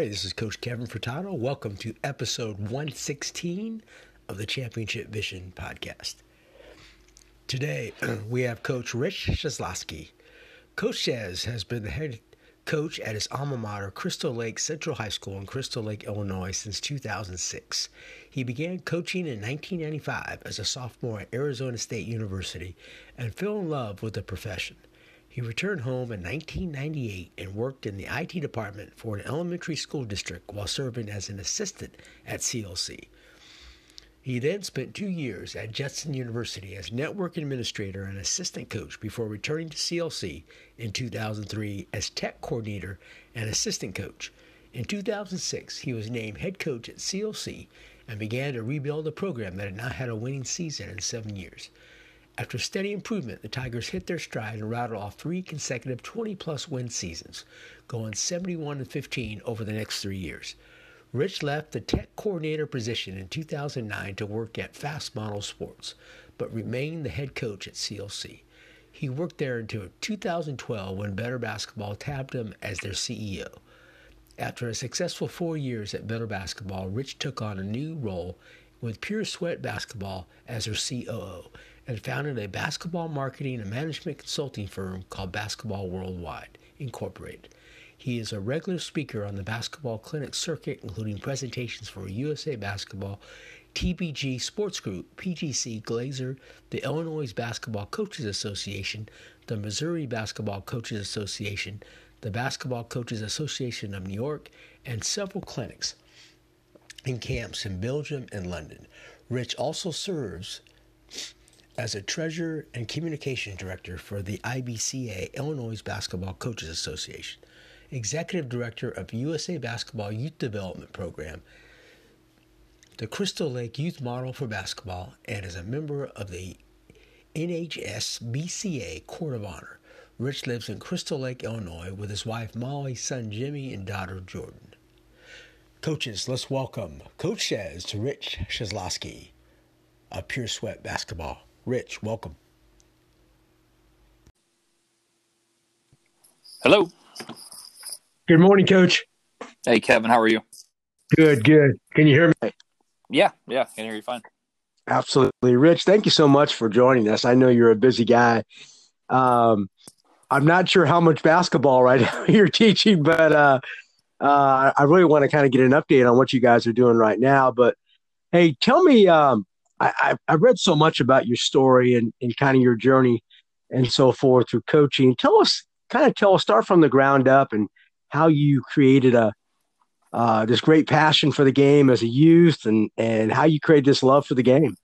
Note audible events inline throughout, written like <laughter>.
You? This is Coach Kevin Furtado. Welcome to episode 116 of the Championship Vision podcast. Today, <clears throat> we have Coach Rich Czeslawski. Coach Shaz has been the head coach at his alma mater, Crystal Lake Central High School in Crystal Lake, Illinois, since 2006. He began coaching in 1995 as a sophomore at Arizona State University and fell in love with the profession. He returned home in 1998 and worked in the IT department for an elementary school district while serving as an assistant at CLC. He then spent two years at Judson University as network administrator and assistant coach before returning to CLC in 2003 as tech coordinator and assistant coach. In 2006, he was named head coach at CLC and began to rebuild a program that had not had a winning season in seven years. After steady improvement, the Tigers hit their stride and rattled off three consecutive 20 plus win seasons, going 71 and 15 over the next three years. Rich left the tech coordinator position in 2009 to work at Fast Model Sports, but remained the head coach at CLC. He worked there until 2012 when Better Basketball tabbed him as their CEO. After a successful four years at Better Basketball, Rich took on a new role with Pure Sweat Basketball as their COO and founded a basketball marketing and management consulting firm called Basketball Worldwide, Incorporated. He is a regular speaker on the basketball clinic circuit, including presentations for USA Basketball, TBG Sports Group, PGC Glazier, the Illinois Basketball Coaches Association, the Missouri Basketball Coaches Association, the Basketball Coaches Association of New York, and several clinics and camps in Belgium and London. Rich also serves as a treasurer and communication director for the IBCA, Illinois Basketball Coaches Association, executive director of USA Basketball Youth Development Program, the Crystal Lake Youth Model for Basketball, and is a member of the NHS BCA Court of Honor. Rich lives in Crystal Lake, Illinois, with his wife Molly, son Jimmy, and daughter Jordan. Coaches, let's welcome Coach Shaz to Rich Czeslawski of Pure Sweat Basketball. Rich, welcome. Hello. Good morning, Coach. Hey, Kevin. How are you? Good, good. Can you hear me? Yeah, yeah. Can hear you fine. Absolutely. Rich, thank you so much for joining us. I know you're a busy guy. Um, I'm not sure how much basketball right <laughs> now you're teaching, but uh, uh, I really want to kind of get an update on what you guys are doing right now. But hey, tell me, um, I, I read so much about your story and, and kind of your journey and so forth through coaching. Tell us, kind of tell us, start from the ground up and how you created a uh, this great passion for the game as a youth and and how you created this love for the game.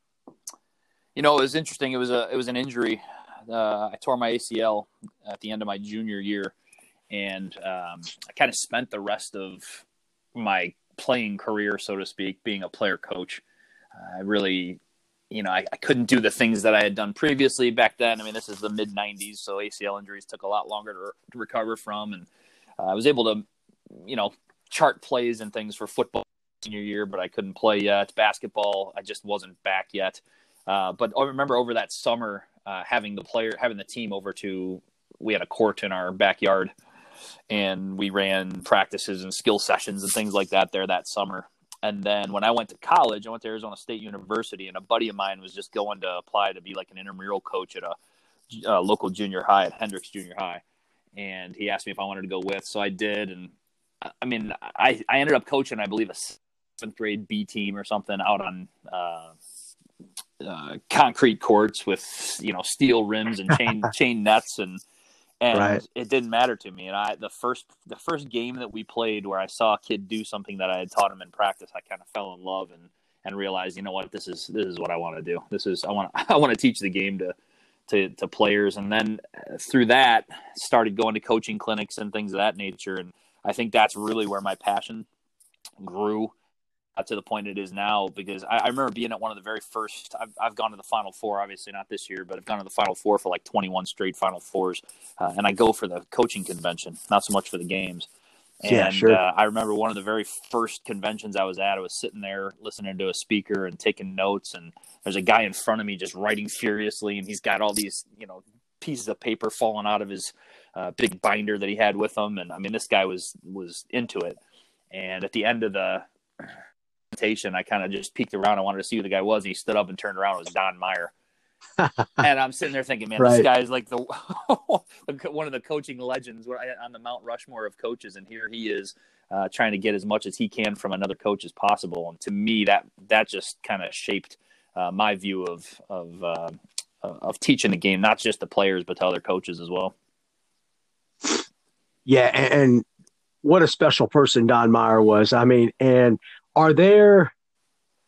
You know, it was interesting. It was a it was an injury. Uh, I tore my ACL at the end of my junior year, and um, I kind of spent the rest of my playing career, so to speak, being a player coach. I really you know, I, I, couldn't do the things that I had done previously back then. I mean, this is the mid 90s, so ACL injuries took a lot longer to, to recover from. And uh, I was able to, you know, chart plays and things for football senior year, but I couldn't play yet. Basketball, I just wasn't back yet. Uh, but I remember over that summer, uh, having the player, having the team over to, we had a court in our backyard and we ran practices and skill sessions and things like that there that summer. And then when I went to college, I went to Arizona State University, and a buddy of mine was just going to apply to be like an intramural coach at a, a local junior high at Hendricks Junior High. And he asked me if I wanted to go with, so I did. And I mean, I, I ended up coaching, I believe, a seventh grade B team or something out on uh, uh, concrete courts with you know steel rims and chain <laughs> chain nets and and right. it didn't matter to me. And I the first the first game that we played where I saw a kid do something that I had taught him in practice, I kind of fell in love and and realized, you know what, this is this is what I want to do. This is I want <laughs> I want to teach the game to to, to players. And then uh, through that, started going to coaching clinics and things of that nature. And I think that's really where my passion grew to the point it is now because I, I, remember being at one of the very first I've, I've gone to the final four obviously not this year but i've gone to the final four for like 21 straight final fours uh, and i go for the coaching convention not so much for the games and yeah, sure. uh, i remember one of the very first conventions i was at i was sitting there listening to a speaker and taking notes and there's a guy in front of me just writing furiously and he's got all these you know pieces of paper falling out of his uh, big binder that he had with him and i mean this guy was was into it and at the end of the presentation, I kind of just peeked around. I wanted to see who the guy was. And he stood up and turned around. It was Don Meyer. <laughs> and I'm sitting there thinking, man, right. this guy is like <laughs> the one of the coaching legends on the Mount Rushmore of coaches, and here he is uh, trying to get as much as he can from another coach as possible. And to me, that that just kind of shaped uh, my view of of uh, of teaching the game, not just the players, but to other coaches as well. Yeah, and what a special person Don Meyer was. I mean, and are there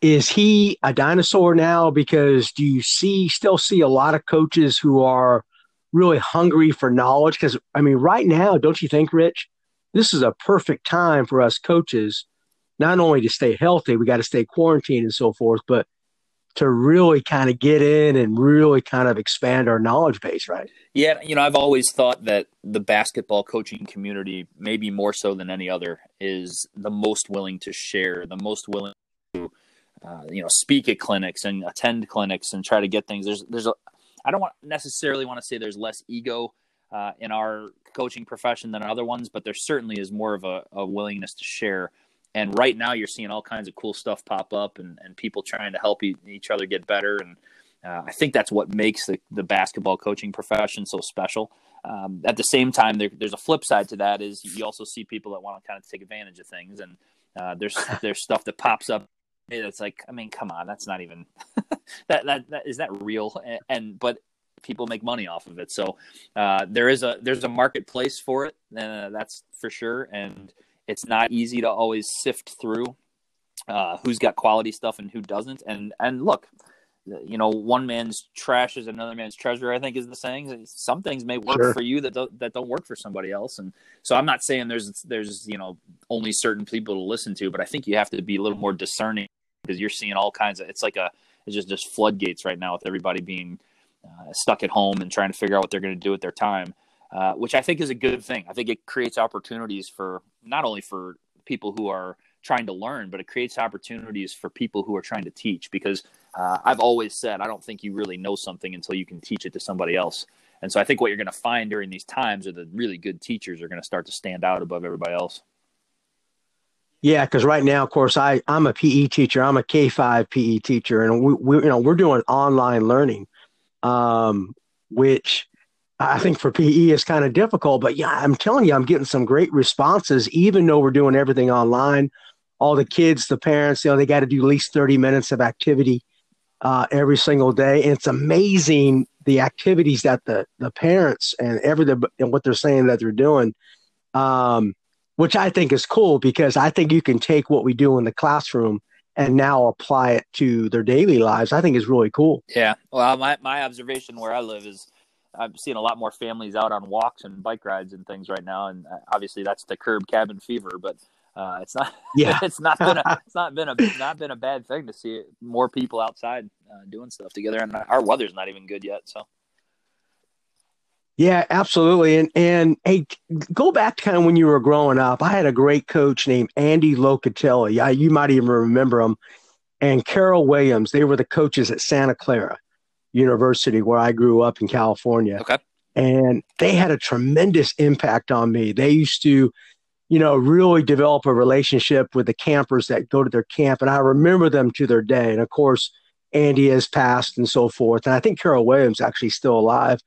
is he a dinosaur now? Because do you see still see a lot of coaches who are really hungry for knowledge? Because i mean right now don't you think rich this is a perfect time for us coaches not only to stay healthy we got to stay quarantined and so forth but to really kind of get in and really kind of expand our knowledge base, right? Yeah, you know, I've always thought that the basketball coaching community, maybe more so than any other, is the most willing to share, the most willing to, uh, you know, speak at clinics and attend clinics and try to get things. There's, there's a, I don't want necessarily want to say there's less ego uh, in our coaching profession than other ones, but there certainly is more of a, a willingness to share and right now you're seeing all kinds of cool stuff pop up and, and people trying to help each other get better. And uh, i think that's what makes the, the basketball coaching profession so special. Um, at the same time there, there's a flip side to that is you also see people that want to kind of take advantage of things and uh, there's <laughs> there's stuff that pops up that's like i mean come on that's not even <laughs> that, that that is that real? And, and but people make money off of it. So uh, there is a there's a marketplace for it uh, that's for sure. And it's not easy to always sift through uh, who's got quality stuff and who doesn't. And and look, you know, one man's trash is another man's treasure. I think is the saying. Some things may work sure. for you that don't, that don't work for somebody else. And so I'm not saying there's there's you know only certain people to listen to, but I think you have to be a little more discerning because you're seeing all kinds of. It's like a it's just just floodgates right now with everybody being uh, stuck at home and trying to figure out what they're going to do with their time. Uh, which I think is a good thing. I think it creates opportunities for not only for people who are trying to learn, but it creates opportunities for people who are trying to teach. Because uh, I've always said I don't think you really know something until you can teach it to somebody else. And so I think what you're going to find during these times are the really good teachers are going to start to stand out above everybody else. Yeah, because right now, of course, I I'm a PE teacher. I'm a K five PE teacher, and we, we you know we're doing online learning, um, which I think for PE is kind of difficult, but yeah, I'm telling you, I'm getting some great responses, even though we're doing everything online. All the kids, the parents, you know, they got to do at least 30 minutes of activity uh, every single day. And it's amazing the activities that the, the parents and everything and what they're saying that they're doing, um, which I think is cool because I think you can take what we do in the classroom and now apply it to their daily lives. I think is really cool. Yeah. Well, my, my observation where I live is I'm seeing a lot more families out on walks and bike rides and things right now, and uh, obviously that's the curb cabin fever. But uh, it's not. <laughs> Yeah, it's not been a. <laughs> It's not been a. Not been a bad thing to see more people outside uh, doing stuff together, and our weather's not even good yet. So. Yeah, absolutely. And and hey, go back to kind of when you were growing up. I had a great coach named Andy Locatelli. Yeah, you might even remember him. And Carroll Williams. They were the coaches at Santa Clara. University where I grew up in California. Okay. And they had a tremendous impact on me. They used to, you know, really develop a relationship with the campers that go to their camp. And I remember them to their day. And of course, Andy has passed and so forth. And I think Carroll Williams actually still alive.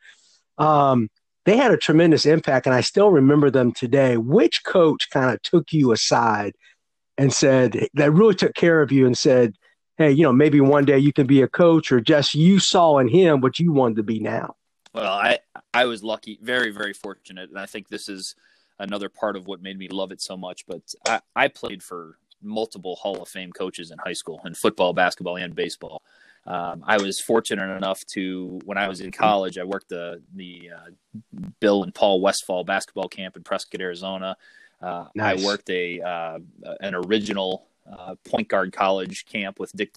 Um, they had a tremendous impact, and I still remember them today. Which coach kind of took you aside and said that really took care of you and said, hey, you know, maybe one day you can be a coach or just you saw in him what you wanted to be now? Well, I I was lucky, very very fortunate, and I think this is another part of what made me love it so much. But I, I played for multiple Hall of Fame coaches in high school in football, basketball, and baseball. um, I was fortunate enough to when I was in college, I worked the the uh, Bill and Paul Westphal basketball camp in Prescott, Arizona. Uh, nice. I worked a uh, an original uh, point guard college camp with Dick,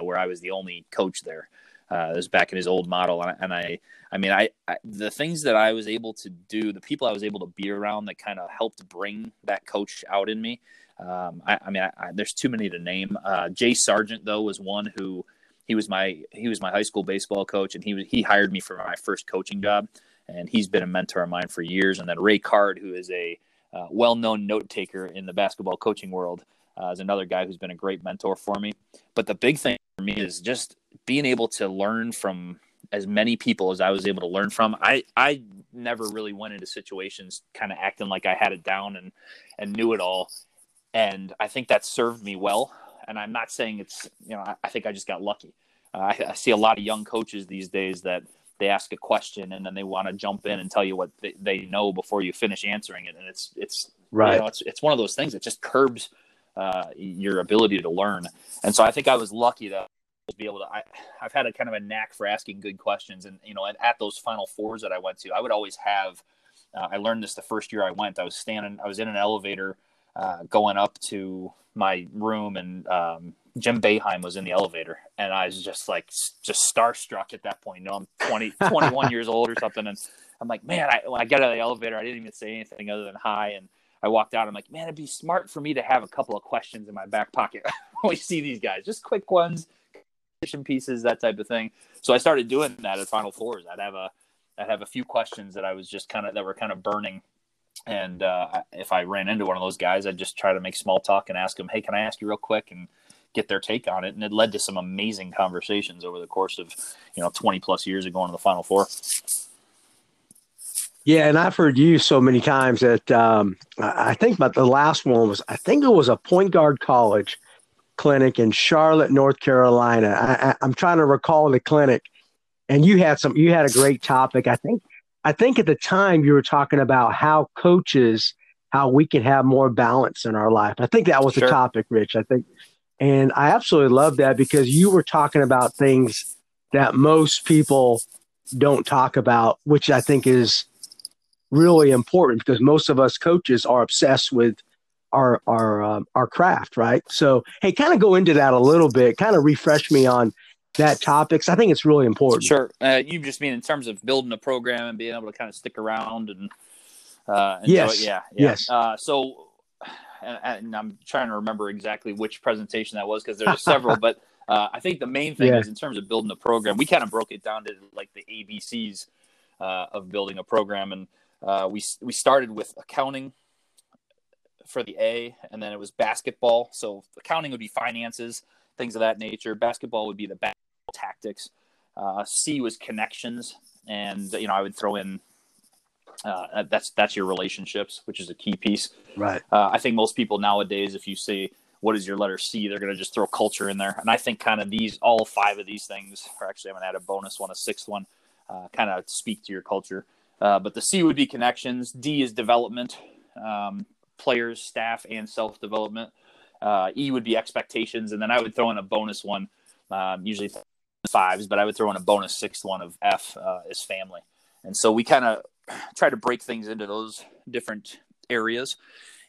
where I was the only coach there. Uh, it was back in his old model, and I, and I, I mean, I, I, the things that I was able to do, the people I was able to be around, that kind of helped bring that coach out in me. Um, I, I, mean, I, there's too many to name. Uh, Jay Sargent, though, was one who he was my he was my high school baseball coach, and he was he hired me for my first coaching job, and he's been a mentor of mine for years. And then Ray Card, who is a uh, well-known note taker in the basketball coaching world, uh, is another guy who's been a great mentor for me. But the big thing for me is just being able to learn from as many people as I was able to learn from. I I never really went into situations kind of acting like I had it down and and knew it all, and I think that served me well. And I'm not saying it's you know I, I think I just got lucky. Uh, I, I, see a lot of young coaches these days that they ask a question and then they want to jump in and tell you what they, they know before you finish answering it, and it's it's right. You know, it's it's one of those things that just curbs uh, your ability to learn. And so I think I was lucky to be able to. I, I've had a kind of a knack for asking good questions, and you know, at, at those Final Fours that I went to, I would always have. Uh, I learned this the first year I went. I was standing. I was in an elevator uh, going up to my room, and um, Jim Boeheim was in the elevator, and I was just like just starstruck at that point. You know, I'm 20, <laughs> 21 years old or something, and I'm like, man, I, I got out of the elevator, I didn't even say anything other than hi, and I walked out. I'm like, man, it'd be smart for me to have a couple of questions in my back pocket <laughs> when we see these guys, just quick ones, pieces, that type of thing. So I started doing that at Final Fours. I'd have a, I'd have a few questions that I was just kind of that were kind of burning. And uh, if I ran into one of those guys, I'd just try to make small talk and ask them, "Hey, can I ask you real quick?" and get their take on it. And it led to some amazing conversations over the course of you know 20 plus years of going to the Final Four. Yeah, and I've heard you so many times that um, I think about the last one was I think it was a point guard college clinic in Charlotte, North Carolina. I, am trying to recall the clinic, and you had some. You had a great topic. I think. I think at the time you were talking about how coaches, how we can have more balance in our life. I think that was sure. the topic, Rich. I think, and I absolutely love that because you were talking about things that most people don't talk about, which I think is really important because most of us coaches are obsessed with our our um, our craft, right? So, hey, kind of go into that a little bit, kind of refresh me on that topics. I think it's really important. Sure. Uh, you just mean in terms of building a program and being able to kind of stick around and uh, yes, yeah, yeah. yes. Uh, so, and, and, I'm trying to remember exactly which presentation that was because there's several, but uh, I think the main thing yeah. is in terms of building a program, we kind of broke it down to like the ABCs uh, of building a program, and uh, we we started with accounting for the A, and then it was basketball. So accounting would be finances, things of that nature. Basketball would be the tactics. Uh, C was connections, and you know I would throw in uh, that's that's your relationships, which is a key piece. Right. Uh, I think most people nowadays, if you say what is your letter C, they're going to just throw culture in there. And I think kind of these, all five of these things, or actually I'm going to add a bonus one, a sixth one, uh, kind of speak to your culture. Uh, but the C would be connections. D is development, um, players, staff, and self development. Uh, e would be expectations, and then I would throw in a bonus one, um, usually fives, but I would throw in a bonus sixth one of F uh, is family. And so we kind of try to break things into those different areas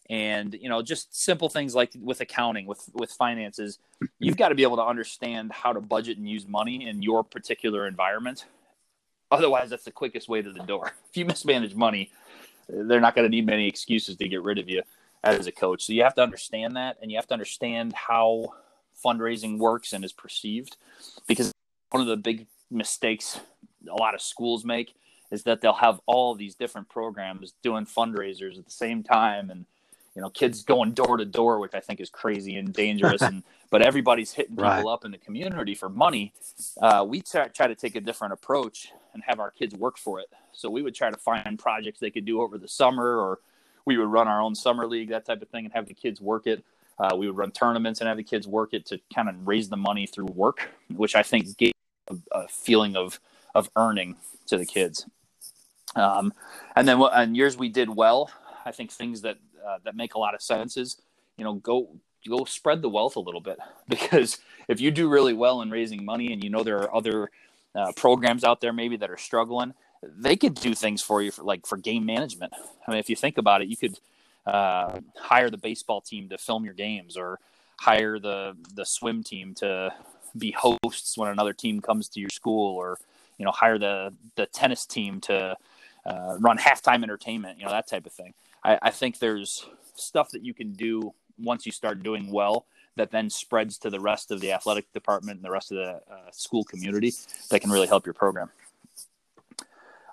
and you know just simple things like with accounting with with finances you've got to be able to understand how to budget and use money in your particular environment Otherwise, that's the quickest way to the door. <laughs> If you mismanage money, they're not going to need many excuses to get rid of you as a coach. So you have to understand that, and you have to understand how fundraising works and is perceived. Because one of the big mistakes a lot of schools make is that they'll have all these different programs doing fundraisers at the same time, and you know, kids going door to door, which I think is crazy and dangerous. <laughs> and but everybody's hitting people right. up in the community for money. Uh, we t- try to take a different approach and have our kids work for it. So we would try to find projects they could do over the summer, or we would run our own summer league, that type of thing, and have the kids work it. Uh, we would run tournaments and have the kids work it to kind of raise the money through work, which I think gave a, a feeling of of earning to the kids. Um, and then, and years we did well. I think things that uh, that make a lot of sense is, you know, go go spread the wealth a little bit <laughs> because if you do really well in raising money and you know there are other uh, programs out there maybe that are struggling, they could do things for you for like for game management. I mean, if you think about it, you could uh, hire the baseball team to film your games or hire the the swim team to be hosts when another team comes to your school or you know hire the the tennis team to uh, run halftime entertainment you know that type of thing I, I think there's stuff that you can do once you start doing well that then spreads to the rest of the athletic department and the rest of the uh, school community that can really help your program.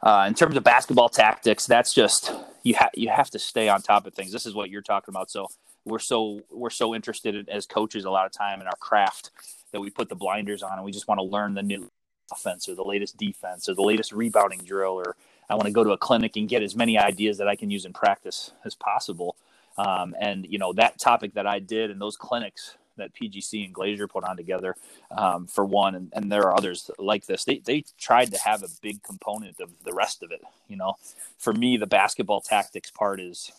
Uh, in terms of basketball tactics that's just you have you have to stay on top of things. This is what you're talking about. So we're so we're so interested in, as coaches a lot of time in our craft that we put the blinders on and we just want to learn the new offense or the latest defense or the latest rebounding drill or I want to go to a clinic and get as many ideas that I can use in practice as possible. Um, and you know that topic that I did and those clinics that PGC and Glazier put on together um, for one, and, and, there are others like this. They they tried to have a big component of the rest of it. You know, for me, the basketball tactics part is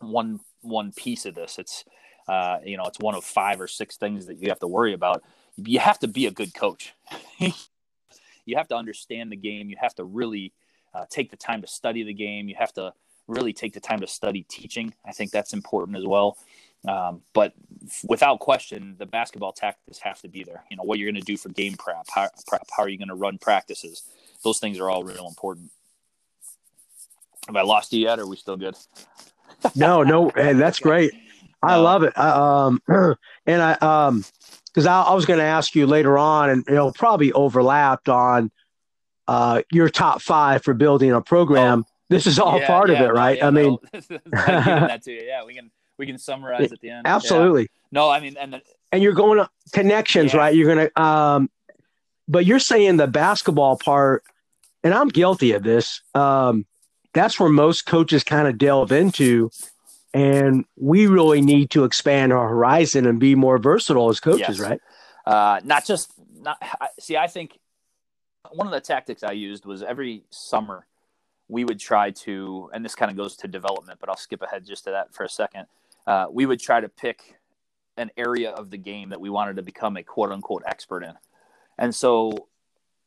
one one piece of this. It's uh, you know, it's one of five or six things that you have to worry about. You have to be a good coach. <laughs> you have to understand the game. You have to really uh, take the time to study the game. You have to really take the time to study teaching. I think that's important as well. Um, but without question, the basketball tactics have to be there. You know, what you're going to do for game prep, how, prep, how are you going to run practices? Those things are all real important. Have I lost you yet? Or are we still good? <laughs> no, no, hey, that's great. I love it. um, <clears throat> and I, um, because I, I, was going to ask you later on, and it'll probably overlapped on uh, your top five for building a program. Oh, this is all yeah, part yeah, of it, right? Yeah, I mean, <laughs> <laughs> that too. Yeah, we can we can summarize at the end. Absolutely. No, I mean, and the, and you're going to connections, right? You're going to, um, but you're saying the basketball part, and I'm guilty of this. Um, that's where most coaches kind of delve into and we really need to expand our horizon and be more versatile as coaches, yes. right? Uh, not just not see. I think one of the tactics I used was every summer we would try to, and this kind of goes to development, but I'll skip ahead just to that for a second. Uh, we would try to pick an area of the game that we wanted to become a quote unquote expert in, and so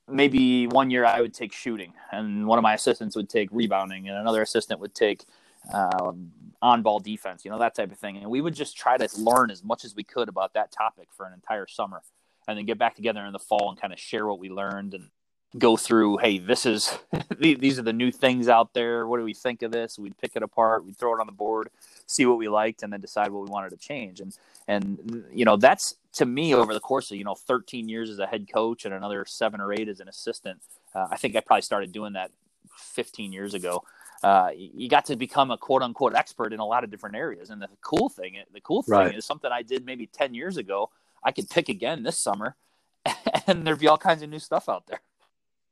maybe one year I would take shooting, and one of my assistants would take rebounding, and another assistant would take um, on ball defense, you know, that type of thing. And we would just try to learn as much as we could about that topic for an entire summer and then get back together in the fall and kind of share what we learned and go through, hey, this is, <laughs> these are the new things out there. What do we think of this? We'd pick it apart, we'd throw it on the board, see what we liked, and then decide what we wanted to change. And, and, you know, that's to me over the course of, you know, 13 years as a head coach and another seven or eight as an assistant. Uh, I think I probably started doing that 15 years ago uh, you got to become a quote unquote expert in a lot of different areas. And the cool thing, the cool thing right. is something I did maybe 10 years ago. I could pick again this summer <laughs> and there'd be all kinds of new stuff out there.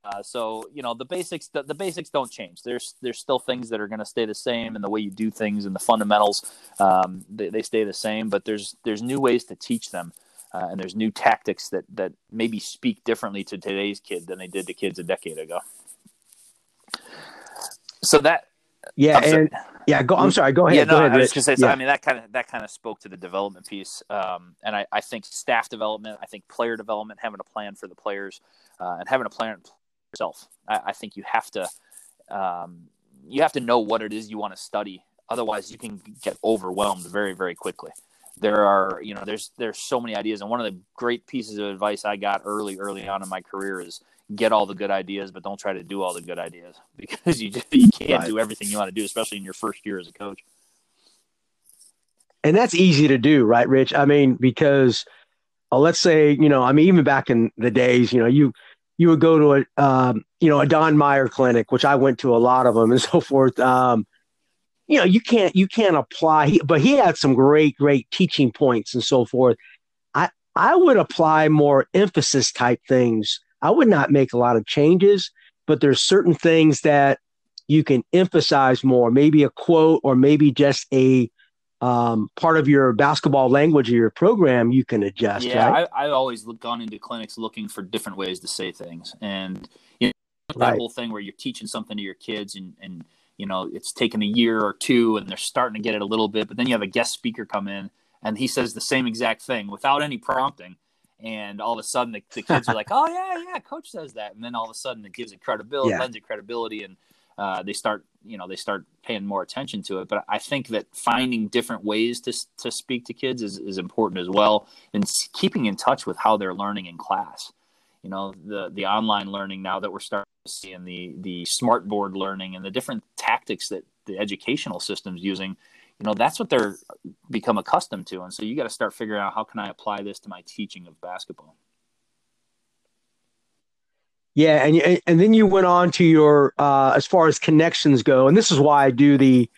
Uh, so you know the basics the, the, basics don't change there's there's still things that are going to stay the same and the way you do things and the fundamentals um, they, they stay the same but there's there's new ways to teach them uh, and there's new tactics that that maybe speak differently to today's kid than they did to kids a decade ago so that yeah, and yeah, go. I'm sorry. Go ahead. Yeah, no, go ahead, I was just say. So, I mean, that kind of that kind of spoke to the development piece, um, and I, I think staff development, I think player development, having a plan for the players, uh, and having a plan yourself. I, I think you have to, um, you have to know what it is you want to study. Otherwise, you can get overwhelmed very, very quickly. There are, you know, there's there's so many ideas, and one of the great pieces of advice I got early, early on in my career is get all the good ideas, but don't try to do all the good ideas <laughs> because you just you can't right. do everything you want to do, especially in your first year as a coach. And that's easy to do, right, Rich? I mean, because uh, let's say you know, I mean, even back in the days, you know, you you would go to a um, you know a Don Meyer clinic, which I went to a lot of them and <laughs> so forth. Um, you know, you can't you can't apply, but he had some great great teaching points and so forth. I I would apply more emphasis type things I would not make a lot of changes, but there's certain things that you can emphasize more, maybe a quote or maybe just a um, part of your basketball language or your program you can adjust. Yeah, right? I, I always gone into clinics looking for different ways to say things, and you know, that right. whole thing where you're teaching something to your kids and and you know it's taken a year or two and they're starting to get it a little bit, but then you have a guest speaker come in and he says the same exact thing without any prompting, and all of a sudden the, the kids are like, <laughs> "Oh yeah, yeah, coach says that," and then all of a sudden it gives it credibility, Yeah. lends it credibility, and uh, they start, you know, they start paying more attention to it. But I think that finding different ways to to speak to kids is is important as well, and keeping in touch with how they're learning in class. You know, the the online learning now that we're starting to see, and the the smart board learning, and the different tactics that the educational system's using. You know, that's what they're become accustomed to, and so you got to start figuring out how can I apply this to my teaching of basketball. Yeah, and and then you went on to your uh, as far as connections go, and this is why I do the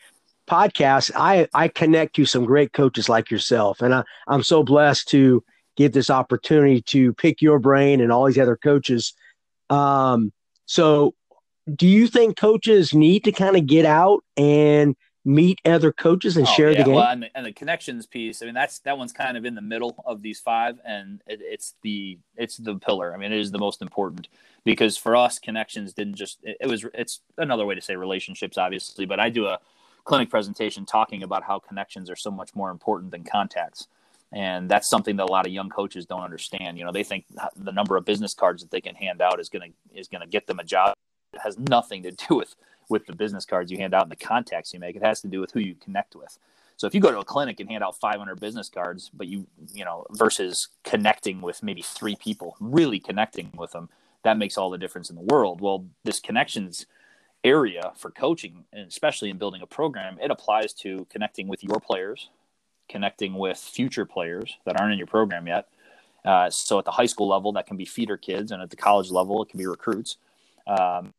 podcast. I I connect to some great coaches like yourself, and I, I'm so blessed to get this opportunity to pick your brain and all these other coaches. Um, so, do you think coaches need to kind of get out and meet other coaches and Oh, share yeah. the game? Well, and the, and the connections piece. I mean, that's that one's kind of in the middle of these five, and it, it's the it's the pillar. I mean, it is the most important because for us, connections didn't just. It, it was. It's another way to say relationships, obviously. But I do a clinic presentation talking about how connections are so much more important than contacts. And that's something that a lot of young coaches don't understand. You know, they think the number of business cards that they can hand out is going to is going to get them a job. It has nothing to do with with the business cards you hand out and the contacts you make. It has to do with who you connect with. So if you go to a clinic and hand out 500 business cards, but you, you know, versus connecting with maybe three people, really connecting with them, that makes all the difference in the world. Well, this connections area for coaching, and especially in building a program, it applies to connecting with your players, connecting with future players that aren't in your program yet. Uh, so at the high school level, that can be feeder kids, and at the college level, it can be recruits. Um,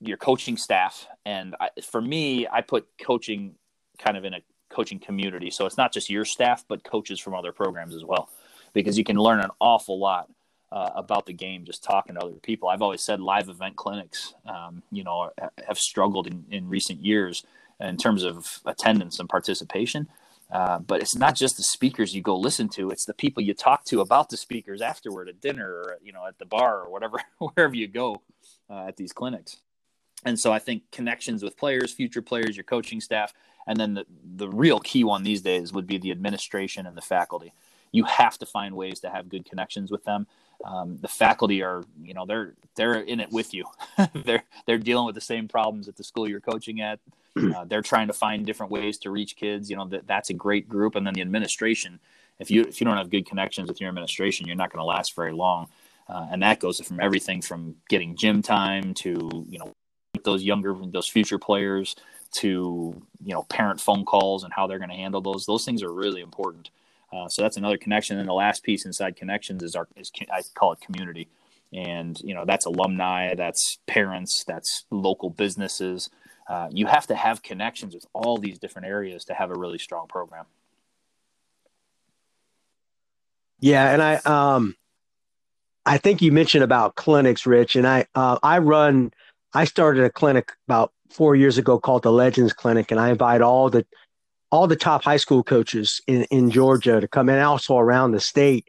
your coaching staff, and I, for me, I put coaching kind of in a coaching community. So it's not just your staff, but coaches from other programs as well, because you can learn an awful lot uh, about the game just talking to other people. I've always said live event clinics, um, you know, have struggled in, in recent years in terms of attendance and participation. Uh, but it's not just the speakers you go listen to; it's the people you talk to about the speakers afterward at dinner, or you know, at the bar, or whatever, <laughs> wherever you go uh, at these clinics. And so I think connections with players, future players, your coaching staff, and then the, the real key one these days would be the administration and the faculty. You have to find ways to have good connections with them. Um, the faculty are, you know, they're they're in it with you. <laughs> they're they're dealing with the same problems at the school you're coaching at. Uh, they're trying to find different ways to reach kids. You know, that that's a great group. And then the administration. If you if you don't have good connections with your administration, you're not going to last very long. Uh, and that goes from everything from getting gym time to you know those younger those future players to you know parent phone calls and how they're going to handle those. Those things are really important. Uh, so that's another connection. And the last piece inside connections is our is i call it community. And you know that's alumni that's parents that's local businesses. Uh, you have to have connections with all these different areas to have a really strong program. Yeah, and I um I think you mentioned about clinics, Rich, and I uh, I run I started a clinic about four years ago called the Legends Clinic, and I invite all the all the top high school coaches in, in Georgia to come in, also around the state.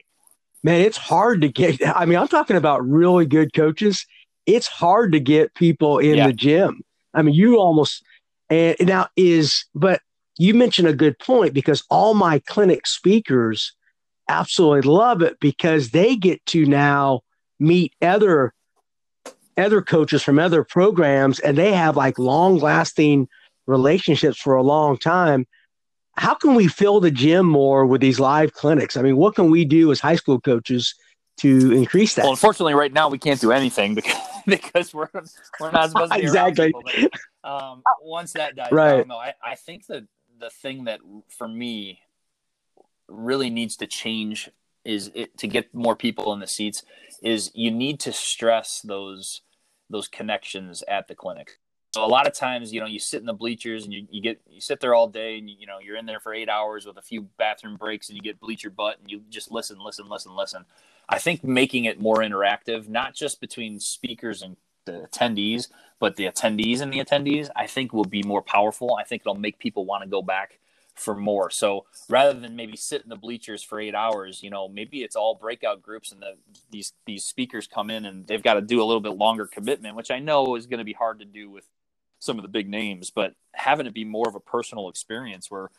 Man, it's hard to get. I mean, I'm talking about really good coaches. It's hard to get people in Yeah. the gym. I mean, you almost and now is, but you mentioned a good point because all my clinic speakers absolutely love it because they get to now meet other other coaches from other programs and they have like long lasting relationships for a long time how can we fill the gym more with these live clinics i mean what can we do as high school coaches to increase that well unfortunately right now we can't do anything <laughs> because, because we're we're not supposed to be Exactly. people, but, um, once that dies Right. down, though, I, I think that the thing that for me really needs to change is it to get more people in the seats is you need to stress those those connections at the clinic. So a lot of times, you know, you sit in the bleachers and you, you get you sit there all day and you, you know you're in there for eight hours with a few bathroom breaks and you get bleacher butt and you just listen, listen, listen, listen. I think making it more interactive, not just between speakers and the attendees, but the attendees and the attendees, I think will be more powerful. I think it'll make people want to go back for more. So rather than maybe sit in the bleachers for eight hours, you know, maybe it's all breakout groups and the, these these speakers come in and they've got to do a little bit longer commitment, which I know is going to be hard to do with some of the big names, but having it be more of a personal experience where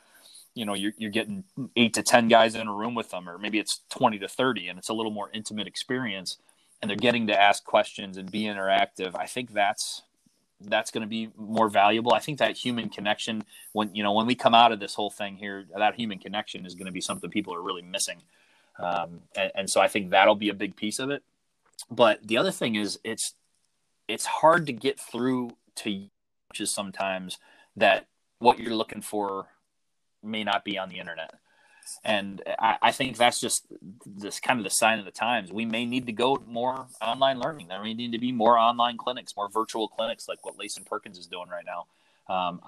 you know you're, you're getting eight to ten guys in a room with them or maybe it's 20 to 30 and it's a little more intimate experience and they're getting to ask questions and be interactive i think that's that's going to be more valuable. I think that human connection when you know when we come out of this whole thing here that human connection is going to be something people are really missing. Um, and, and so i think that'll be a big piece of it. But the other thing is it's it's hard to get through to coaches sometimes that what you're looking for may not be on the internet. And I, I, think that's just this kind of the sign of the times. We may need to go more online learning. There may need to be more online clinics, more virtual clinics, like what Lason Perkins is doing right now. Um,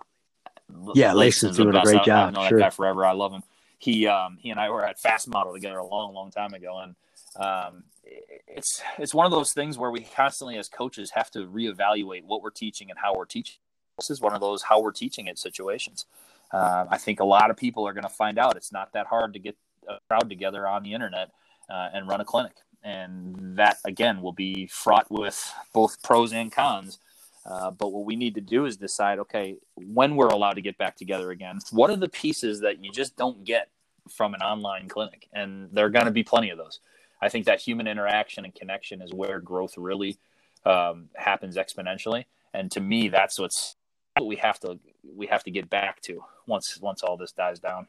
yeah, Lason's doing a great I, job. I've known sure. that guy forever. I love him. He um, he and I were at Fast Model together a long, long time ago, and um, it's it's one of those things where we constantly, as coaches, have to reevaluate what we're teaching and how we're teaching. This is one of those how we're teaching it situations. Uh, I think a lot of people are going to find out it's not that hard to get a crowd together on the internet uh, and run a clinic. And that, again, will be fraught with both pros and cons. Uh, but what we need to do is decide okay, when we're allowed to get back together again, what are the pieces that you just don't get from an online clinic? And there are going to be plenty of those. I think that human interaction and connection is where growth really um, happens exponentially. And to me, that's what's what we have to we have to get back to once once all this dies down.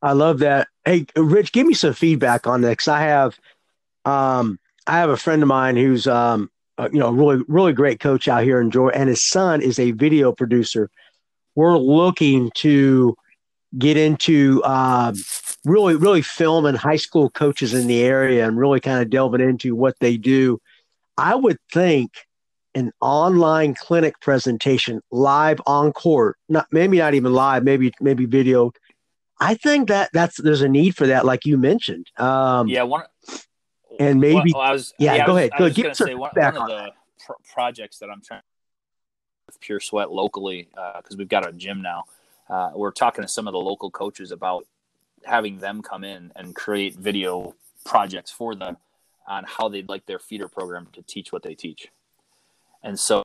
I love that. Hey, Rich, give me some feedback on this. I have, um, I have a friend of mine who's, um, uh, you know, really, really great coach out here in Georgia, and his son is a video producer. We're looking to get into um, really, really filming high school coaches in the area and really kind of delving into what they do. I would think an online clinic presentation live on court, not maybe not even live, maybe maybe video. I think that that's there's a need for that, like you mentioned. Um, yeah, one. And maybe, well, I was, yeah, yeah go was, ahead. I Go give us say one, back one of the pr- projects that I'm trying with Pure Sweat locally because uh, we've got a gym now. Uh, we're talking to some of the local coaches about having them come in and create video projects for them on how they'd like their feeder program to teach what they teach. And so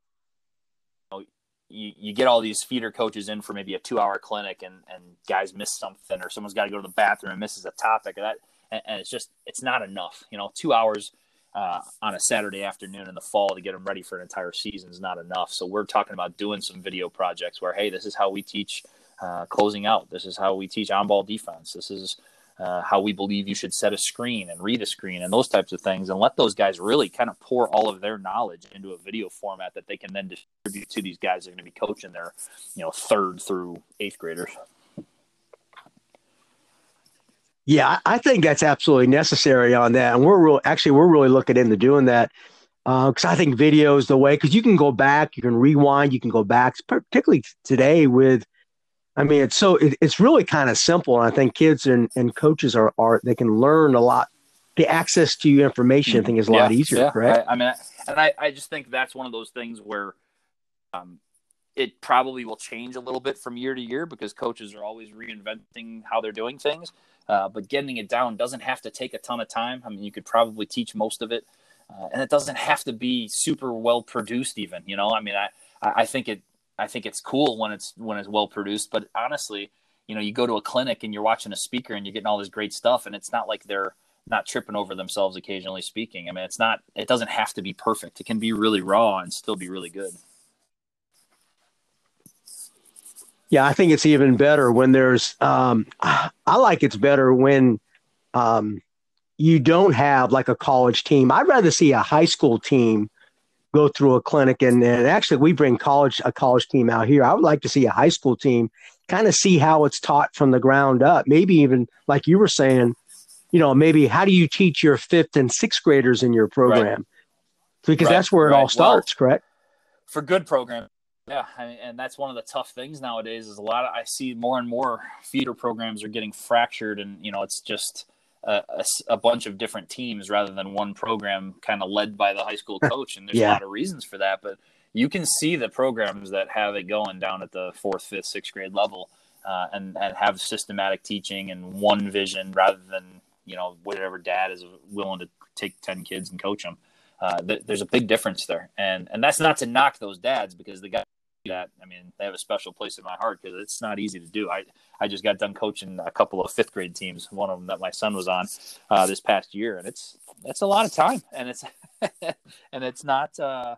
you, know, you, you, get all these feeder coaches in for maybe a two hour clinic and, and guys miss something or someone's got to go to the bathroom and misses a topic that, and, and it's just, it's not enough, you know, two hours uh, on a Saturday afternoon in the fall to get them ready for an entire season is not enough. So we're talking about doing some video projects where, Hey, this is how we teach uh, closing out. This is how we teach on ball defense. This is uh, how we believe you should set a screen and read a screen and those types of things, and let those guys really kind of pour all of their knowledge into a video format that they can then distribute to these guys that are going to be coaching their, you know, third through eighth graders. Yeah, I think that's absolutely necessary on that, and we're real. Actually, we're really looking into doing that because uh, I think video is the way. Because you can go back, you can rewind, you can go back. Particularly today with I mean, it's so it, it's really kind of simple, and I think kids and, and coaches are are they can learn a lot. The access to information, I think, is a yeah, lot easier. Yeah. Correct? I, I, mean, and I, I just think that's one of those things where, um, it probably will change a little bit from year to year because coaches are always reinventing how they're doing things. Uh, but getting it down doesn't have to take a ton of time. I mean, you could probably teach most of it, uh, and it doesn't have to be super well produced. Even you know, I mean, I I think it I think it's cool when it's when it's well produced. But honestly, you know, you go to a clinic and you're watching a speaker and you're getting all this great stuff, and it's not like they're not tripping over themselves occasionally speaking. I mean, it's not. It doesn't have to be perfect. It can be really raw and still be really good. Yeah, I think it's even better when there's. Um, I like it's better when um, you don't have like a college team. I'd rather see a high school team go through a clinic and, and actually we bring college a college team out here i would like to see a high school team kind of see how it's taught from the ground up maybe even like you were saying you know maybe how do you teach your fifth and sixth graders in your program right. because right. that's where it right. all starts well, correct for good program yeah and that's one of the tough things nowadays is a lot of i see more and more feeder programs are getting fractured and you know it's just a, a, bunch of different teams rather than one program kind of led by the high school <laughs> coach. And there's yeah. a lot of reasons for that, but you can see the programs that have it going down at the fourth, fifth, sixth grade level uh, and, and have systematic teaching and one vision rather than, you know, whatever dad is willing to take 10 kids and coach them. Uh, th- there's a big difference there. And, and that's not to knock those dads because the guys that. I mean, they have a special place in my heart because it's not easy to do. I I just got done coaching a couple of fifth grade teams, one of them that my son was on uh, this past year, and it's that's a lot of time, and it's <laughs> and it's not. Uh,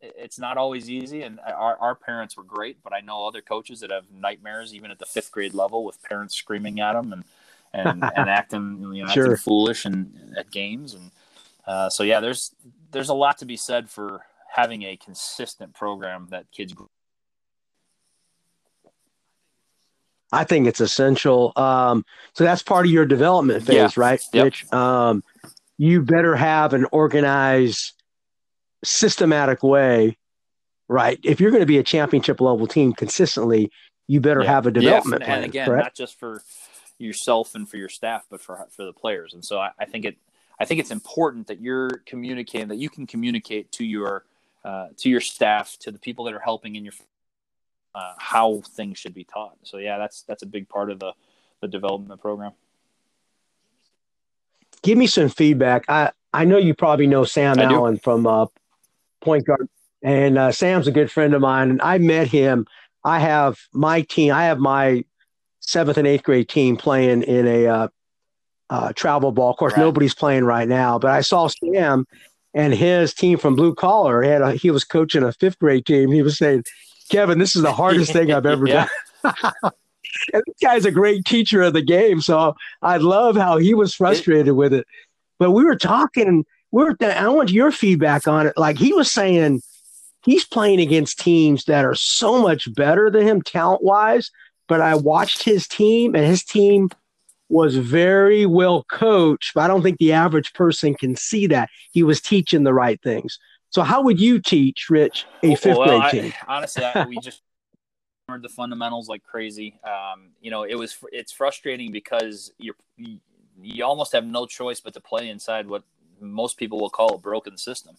it's not always easy and our, our parents were great but i know other coaches that have nightmares even at the fifth grade level with parents screaming at them and and, <laughs> and acting you know sure. acting foolish and at games and uh, so yeah there's there's a lot to be said for having a consistent program that kids I think it's essential. Um, so that's part of your development phase, yeah. right, yep. Rich? Um, you better have an organized systematic way, right? If you're going to be a championship level team consistently, you better yeah. have a development and, plan. And again, correct? not just for yourself and for your staff, but for for the players. And so I, I, think it I think it's important that you're communicating that you can communicate to your uh, to your staff, to the people that are helping in your uh, how things should be taught. So yeah, that's that's a big part of the the development program. Give me some feedback. I I know you probably know Sam I Allen do. from uh, point guard. And uh, Sam's a good friend of mine. And I met him. I have my team, I have my seventh and eighth grade team playing in a uh, uh, travel ball. Of course, right. nobody's playing right now, but I saw Sam and his team from blue collar. He, had a, he was coaching a fifth grade team. He was saying, Kevin, this is the hardest thing I've ever <laughs> done. <laughs> and this guy's a great teacher of the game. So I love how he was frustrated with it. But we were talking we're I want your feedback on it. Like he was saying, he's playing against teams that are so much better than him talent wise. But I watched his team, and his team was very well coached. But I don't think the average person can see that he was teaching the right things. So, how would you teach Rich a fifth well, grade? I, <laughs> honestly, I, we just learned the fundamentals like crazy. Um, you know, it was it's frustrating because you're you almost have no choice but to play inside what most people will call a broken system.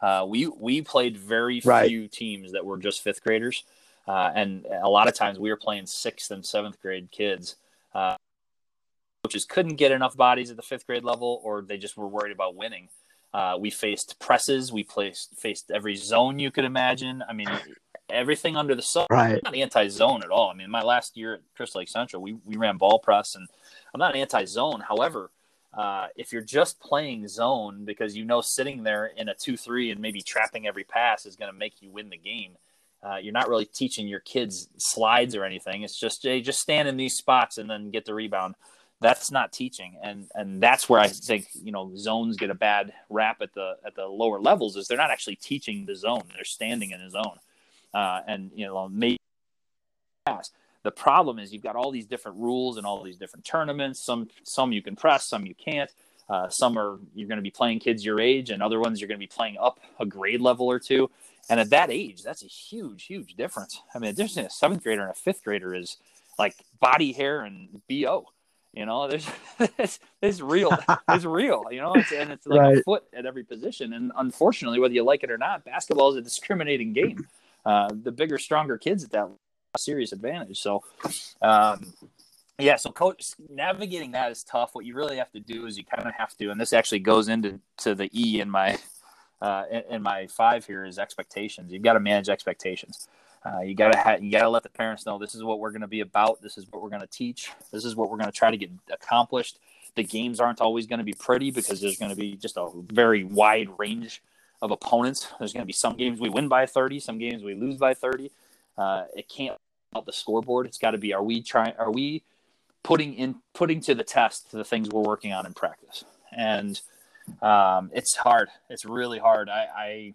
Uh, we we played very right. few teams that were just fifth graders, uh, and a lot of times we were playing sixth and seventh grade kids. Uh, coaches couldn't get enough bodies at the fifth grade level, or they just were worried about winning. Uh, we faced presses. We placed faced every zone you could imagine. I mean, everything under the sun. Right. I'm not anti-zone at all. I mean, my last year at Crystal Lake Central, we we ran ball press, and I'm not anti-zone. However, uh, if you're just playing zone because you know sitting there in a 2-3 and maybe trapping every pass is going to make you win the game, uh, you're not really teaching your kids slides or anything. It's just hey, just stand in these spots and then get the rebound. That's not teaching, and and that's where I think you know zones get a bad rap at the at the lower levels. Is they're not actually teaching the zone; they're standing in a zone, uh, and you know maybe the problem is you've got all these different rules and all these different tournaments. Some some you can press, some you can't. Uh, some are you're going to be playing kids your age, and other ones you're going to be playing up a grade level or two. And at that age, that's a huge, huge difference. I mean, the difference in a seventh grader and a fifth grader is like body hair and bo. You know, there's <laughs> it's, it's real. It's <laughs> real. You know, it's, and it's like right. a foot at every position. And unfortunately, whether you like it or not, basketball is a discriminating game. Uh, the bigger, stronger kids at that serious advantage. So, um, yeah, so coach navigating that is tough. What you really have to do is you kind of have to, and this actually goes into to the E in my uh, in, in my five here is expectations. You've got to manage expectations. Uh, you gotta ha- you gotta let the parents know this is what we're to be about. This is what we're to teach. This is what we're to try to get accomplished. The games aren't always to be pretty because there's to be just a very wide range of opponents. There's to be some games we win by 30, some games we lose by 30. Uh, it can't the scoreboard. It's got to be are we trying are we putting in putting to the test the things we're working on in practice. And um, it's hard. It's really hard. I, I,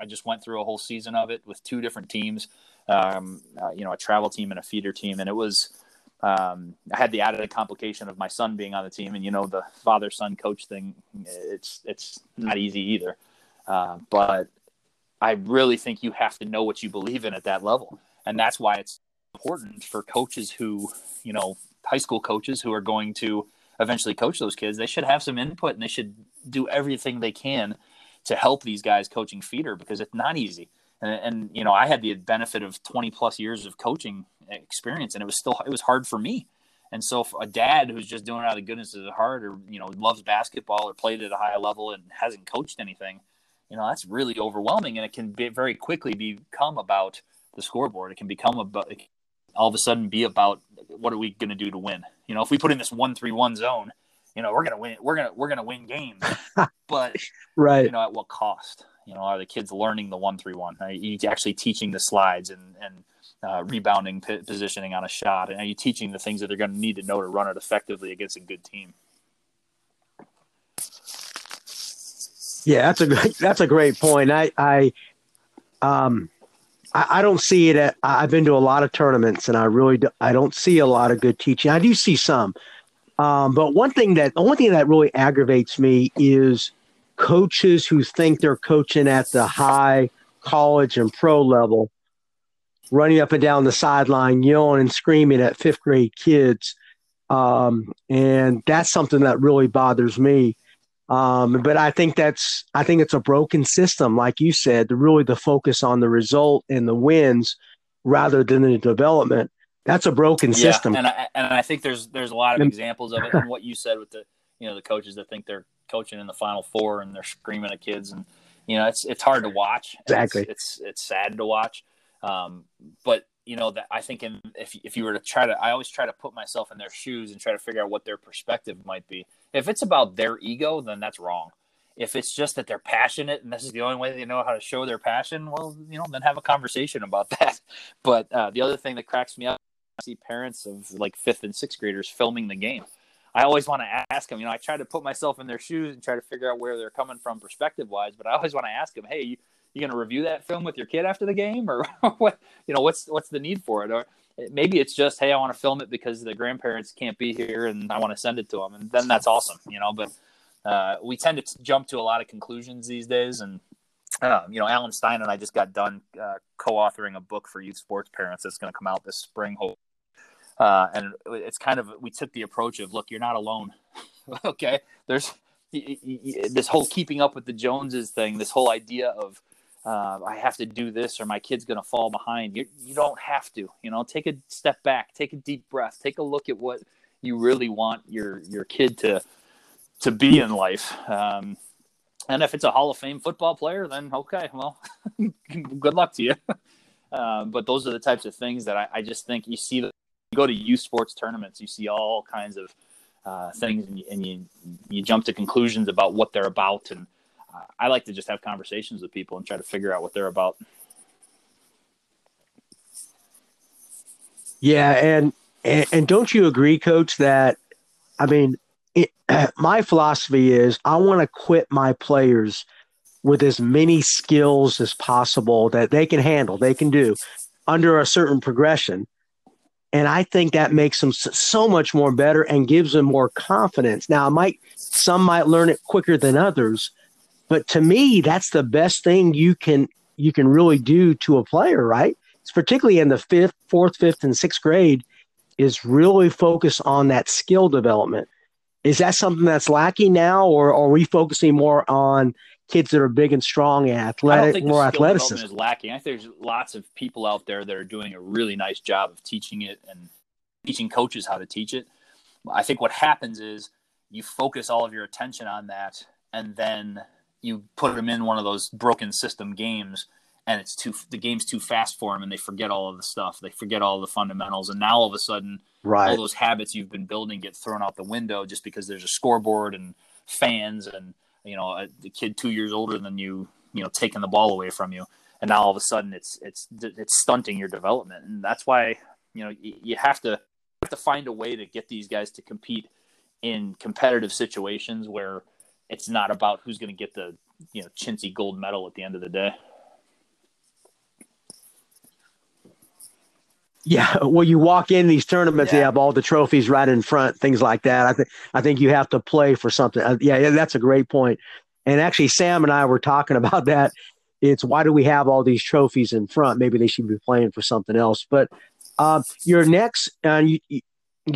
I just went through a whole season of it with two different teams. Um, uh, you know, a travel team and a feeder team, and it was. Um, I had the added complication of my son being on the team, and you know the father son coach thing. It's it's not easy either. Uh, but I really think you have to know what you believe in at that level, and that's why it's important for coaches who, you know, high school coaches who are going to eventually coach those kids. They should have some input and they should do everything they can to help these guys coaching feeder because it's not easy. And, and you know, I had the benefit of 20 plus years of coaching experience, and it was still it was hard for me. And so, for a dad who's just doing it out of the goodness of his heart, or you know, loves basketball or played at a high level and hasn't coached anything, you know, that's really overwhelming, and it can be very quickly become about the scoreboard. It can become about all of a sudden be about what are we going to do to win. You know, if we put in this one three one zone, you know, we're gonna win. We're gonna we're gonna win games, <laughs> but right, you know, at what cost? You know, are the kids learning the one three one? Are you actually teaching the slides and and uh, rebounding p- positioning on a shot? And are you teaching the things that they're going to need to know to run it effectively against a good team? Yeah, that's a great, that's a great point. I I um I, I don't see it. At, I've been to a lot of tournaments, and I really do, I don't see a lot of good teaching. I do see some, um, but one thing that the only thing that really aggravates me is coaches who think they're coaching at the high college and pro level, running up and down the sideline, yelling and screaming at fifth grade kids. Um, and that's something that really bothers me. Um, but I think that's I think it's a broken system, like you said, really the focus on the result and the wins rather than the development. That's a broken yeah, system. And I, and I think there's there's a lot of examples of it. And what you said with the you know the coaches that think they're coaching in the Final Four and they're screaming at kids, and you know it's it's hard to watch. Exactly, it's it's, it's sad to watch. Um, but you know that I think in, if if you were to try to, I always try to put myself in their shoes and try to figure out what their perspective might be. If it's about their ego, then that's wrong. If it's just that they're passionate and this is the only way they know how to show their passion, well, you know, then have a conversation about <laughs> that. But uh, the other thing that cracks me up, I see parents of like fifth and sixth graders filming the game. I always want to ask them, you know, I try to put myself in their shoes and try to figure out where they're coming from perspective wise, but I always want to ask them, hey, you, you going to review that film with your kid after the game or <laughs> what, you know, what's, what's the need for it? Or, maybe it's just hey i want to film it because the grandparents can't be here and i want to send it to them and then that's awesome you know but uh, we tend to jump to a lot of conclusions these days and uh, you know alan stein and i just got done uh, co-authoring a book for youth sports parents that's going to come out this spring uh, and it's kind of we took the approach of look you're not alone <laughs> okay there's this whole keeping up with the joneses thing this whole idea of uh, I have to do this or my kid's going to fall behind. You, you don't have to, you know, take a step back, take a deep breath, take a look at what you really want your, your kid to, to be in life. Um, and if it's a Hall of Fame football player, then okay, well, <laughs> good luck to you. <laughs> Uh, but those are the types of things that I, I just think you see. The, go to U sports tournaments, you see all kinds of uh, things, and you, and you you jump to conclusions about what they're about, and I like to just have conversations with people and try to figure out what they're about. Yeah, and and, and don't you agree, Coach? That I mean, it, <clears throat> my philosophy is I want to equip my players with as many skills as possible that they can handle, they can do under a certain progression. And I think that makes them so much more better and gives them more confidence. Now, I might some might learn it quicker than others, but to me, that's the best thing you can you can really do to a player, right? It's particularly in the fifth, fourth, fifth, and sixth grade, is really focus on that skill development. Is that something that's lacking now, or, or are we focusing more on kids that are big and strong and athletic, more athleticism? Is lacking. I think there's lots of people out there that are doing a really nice job of teaching it and teaching coaches how to teach it. I think what happens is you focus all of your attention on that, and then you put them in one of those broken system games and it's too the game's too fast for them and they forget all of the stuff they forget all the fundamentals and now all of a sudden right. all those habits you've been building get thrown out the window just because there's a scoreboard and fans and you know a, the kid two years older than you you know taking the ball away from you and now all of a sudden it's it's it's stunting your development and that's why you know you have to have to find a way to get these guys to compete in competitive situations where it's not about who's going to get the you know chintzy gold medal at the end of the day. Yeah, well, you walk in these tournaments, yeah. they have all the trophies right in front, things like that. I think I think you have to play for something. Uh, yeah, yeah, that's a great point. And actually, Sam and I were talking <laughs> about that. It's why do we have all these trophies in front? Maybe they should be playing for something else. But um, your next, uh, you, you,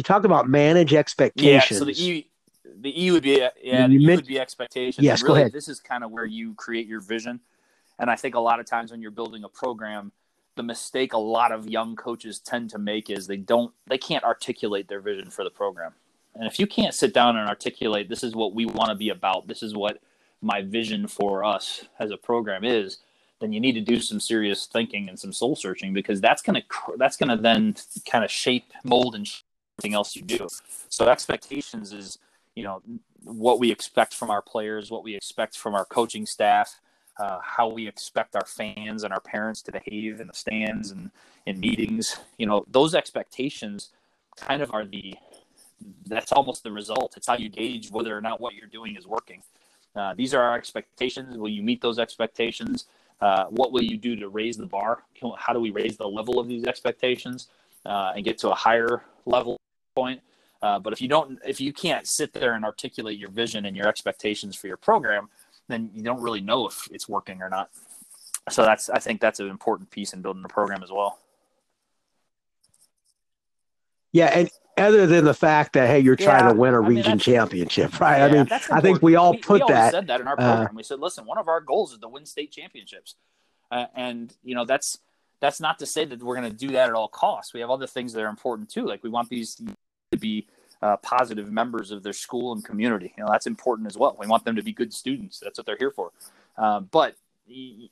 about manage expectations. Yeah, so the E the E would be yeah, the E would be expectations. Yes, really, go ahead. This is kind of where you create your vision, and I think a lot of times when you're building a program, the mistake a lot of young coaches tend to make is they don't they can't articulate their vision for the program. And if you can't sit down and articulate this is what we want to be about, this is what my vision for us as a program is, then you need to do some serious thinking and some soul searching because that's gonna that's gonna then kind of shape, mold, and everything else you do. So expectations is you know what we expect from our players, what we expect from our coaching staff, uh, how we expect our fans and our parents to behave in the stands and in meetings. You know, those expectations kind of are the that's almost the result. It's how you gauge whether or not what you're doing is working. Uh, these are our expectations. Will you meet those expectations? Uh, what will you do to raise the bar? How do we raise the level of these expectations uh, and get to a higher level point? Uh, but if you don't, if you can't sit there and articulate your vision and your expectations for your program, then you don't really know if it's working or not. So that's, I think that's an important piece in building a program as well. Yeah, and other than the fact that hey, you're trying yeah, to win a I region mean, championship, right? Yeah, I mean, I think we all put we, that. said that in our uh, program. Uh, we said, listen, one of our goals is to win state championships, uh, and you know that's that's not to say that we're going to do that at all costs. We have other things that are important too. Like we want these to be uh, positive members of their school and community. You know, that's important as well. We want them to be good students. That's what they're here for. Uh, but you,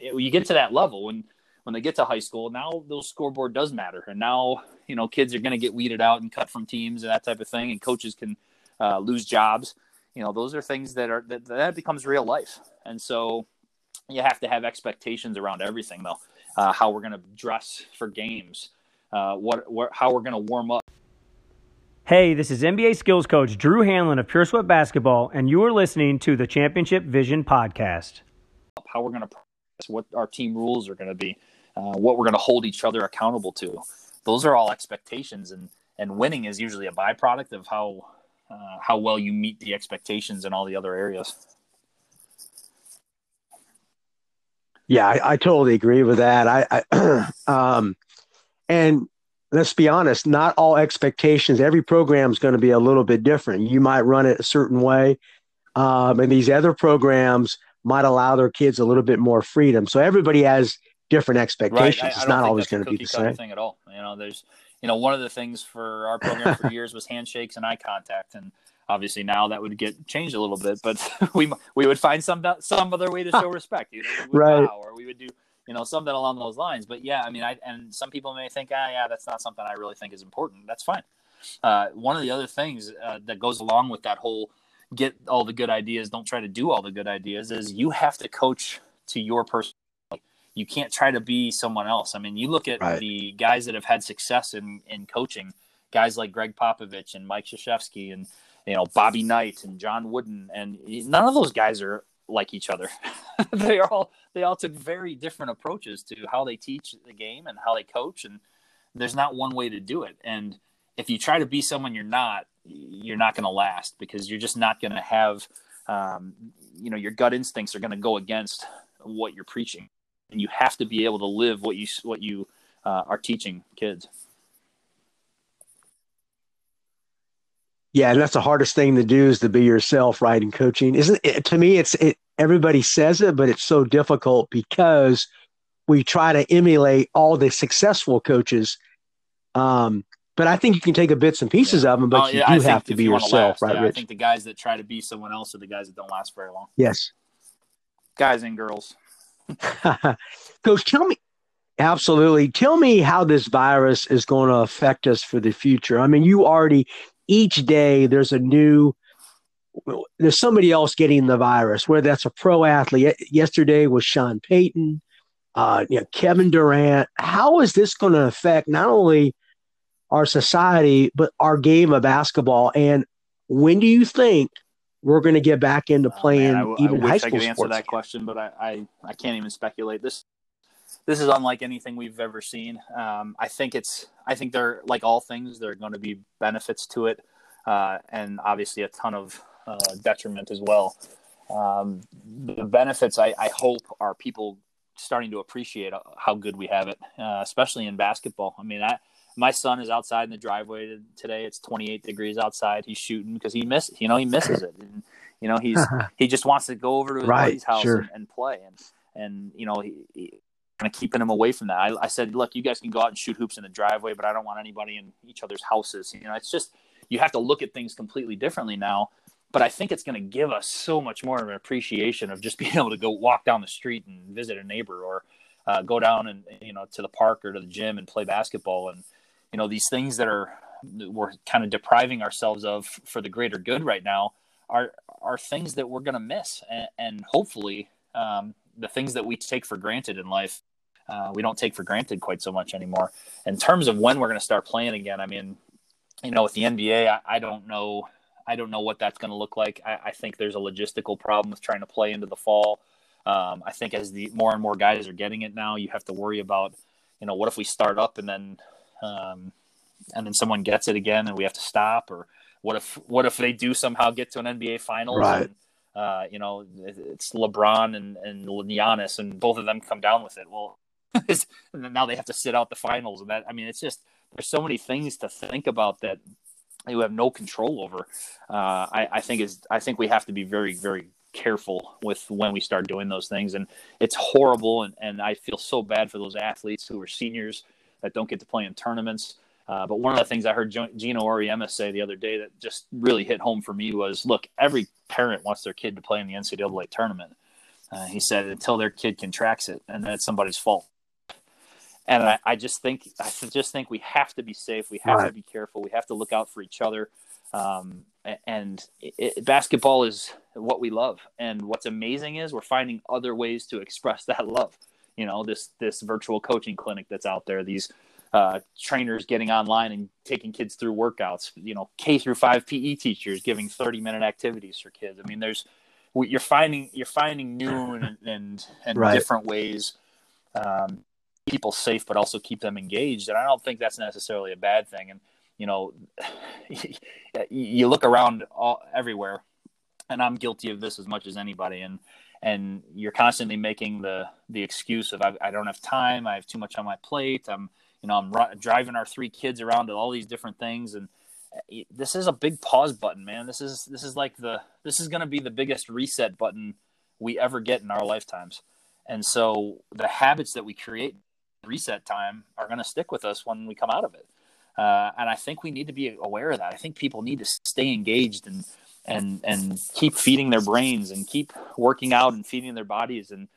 you get to that level when when they get to high school, now those scoreboard does matter, and now you know kids are going to get weeded out and cut from teams and that type of thing, and coaches can uh, lose jobs. You know, those are things that are that, that becomes real life, and so you have to have expectations around everything, though. Uh, how we're going to dress for games, uh, what, what how we're going to warm up. Hey, this is NBA skills coach Drew Hanlan of Pure Sweat Basketball, and you are listening to the Championship Vision podcast. How we're going to what our team rules are going to be, uh, what we're going to hold each other accountable to. Those are all expectations, and and winning is usually a byproduct of how uh, how well you meet the expectations in all the other areas. Yeah, I, I totally agree with that. I, I <clears throat> um, and let's be honest, not all expectations. Every program is going to be a little bit different. You might run it a certain way, um, and these other programs might allow their kids a little bit more freedom. So everybody has different expectations. Right. I, I it's not always going to be the same thing at all. You know, there's you know one of the things for our program for <laughs> years was handshakes and eye contact, and obviously now that would get changed a little bit, but <laughs> we we would find some some other way to show <laughs> respect. You know, right? Or we would do you know something along those lines. But yeah, I mean, I and some people may think, ah, yeah, that's not something I really think is important. That's fine. Uh, one of the other things uh, that goes along with that whole get all the good ideas, don't try to do all the good ideas, is you have to coach to your person. You can't try to be someone else. I mean, you look at right. the guys that have had success in in coaching, guys like Gregg Popovich and Mike Krzyzewski and you know Bobby Knight and John Wooden, and none of those guys are like each other. <laughs> they all they all took very different approaches to how they teach the game and how they coach, and there's not one way to do it. And if you try to be someone you're not, you're not going to last because you're just not going to have, um, you know, your gut instincts are going to go against what you're preaching, and you have to be able to live what you what you uh, are teaching kids. Yeah, and that's the hardest thing to do is to be yourself, right? In coaching, isn't it? To me, it's it. Everybody says it, but it's so difficult because we try to emulate all the successful coaches. Um, but I think you can take a bits and pieces yeah. of them, but oh, yeah, you do have to be you yourself, last, right? Yeah, I think the guys that try to be someone else are the guys that don't last very long. Yes, guys and girls. <laughs> Coach, tell me, absolutely, tell me how this virus is going to affect us for the future. I mean, you already each day there's a new there's somebody else getting the virus, whether that's a pro athlete. Yesterday was Sean Payton, uh, you know, Kevin Durant. How is this going to affect not only our society, but our game of basketball? And when do you think we're going to get back into playing oh, man, I, even I high school I could answer that question, but I, I, I can't even speculate. This this is unlike anything we've ever seen. Um, I think it's I think they're like all things there are going to be benefits to it, uh, and obviously a ton of uh, detriment as well. Um, the benefits I, I, hope are people starting to appreciate how good we have it, uh, especially in basketball. I mean, I, my son is outside in the driveway today. It's 28 degrees outside. He's shooting because he misses. You know, he misses it. And, you know, he's <laughs> he just wants to go over to his right, buddy's house sure. and, and, play. And and you know, he, he kind of keeping him away from that. I, I, said, look, you guys can go out and shoot hoops in the driveway, but I don't want anybody in each other's houses. You know, it's just you have to look at things completely differently now. but I think it's going to give us so much more of an appreciation of just <laughs> being able to go walk down the street and visit a neighbor or uh, go down and you know to the park or to the gym and play basketball and you know these things that are we're kind of depriving ourselves of for the greater good right now are are things that we're going to miss and, and hopefully um, the things that we take for granted in life uh, we don't take for granted quite so much anymore in terms of when we're going to start playing again i mean you know with the nba i, I don't know I don't know what that's going to look like. I, I, think there's a logistical problem with trying to play into the fall. Um, I think as the more and more guys are getting it now, you have to worry about, you know, what if we start up and then, um, and then someone gets it again and we have to stop, or what if what if they do somehow get to an NBA Finals? Right. And, uh, you know, it's LeBron and and Giannis, and both of them come down with it. Well, <laughs> and now they have to sit out the finals, and that I mean, it's just there's so many things to think about that you have no control over. Uh, I, I think is I think we have to be very very careful with when we start doing those things, and it's horrible. And, and I feel so bad for those athletes who are seniors that don't get to play in tournaments. Uh, but one of the things I heard Geno Auriemma say the other day that just really hit home for me was, look, every parent wants their kid to play in the NCAA tournament. Uh, he said until their kid contracts it, and that's somebody's fault and I, I, just think I just think we have to be safe. We have right. to be careful. We have to look out for each other. Um, and it, basketball is what we love. And what's amazing is we're finding other ways to express <laughs> that love. You know, this this virtual coaching clinic that's out there. These uh, trainers getting online and taking kids through workouts. You know, K through five PE teachers giving thirty minute activities for kids. I mean, there's you're finding you're finding new and and, and right. different ways um, people safe, but also keep them engaged. And I don't think that's necessarily a bad thing. And you know, <laughs> you look around all, everywhere, and I'm guilty of this as much as anybody. And and you're constantly making the the excuse of I, I don't have time, I have too much on my plate. I'm you know I'm r- driving our three kids around to all these different things, and eh, this is a big pause button, man. This is this is like the this is going to be the biggest reset button we ever get in our lifetimes. And so the habits that we create reset time are going to stick with us when we come out of it. Uh, and I think we need to be aware of that. I think people need to stay engaged and and and keep feeding their brains and keep working out and feeding their bodies and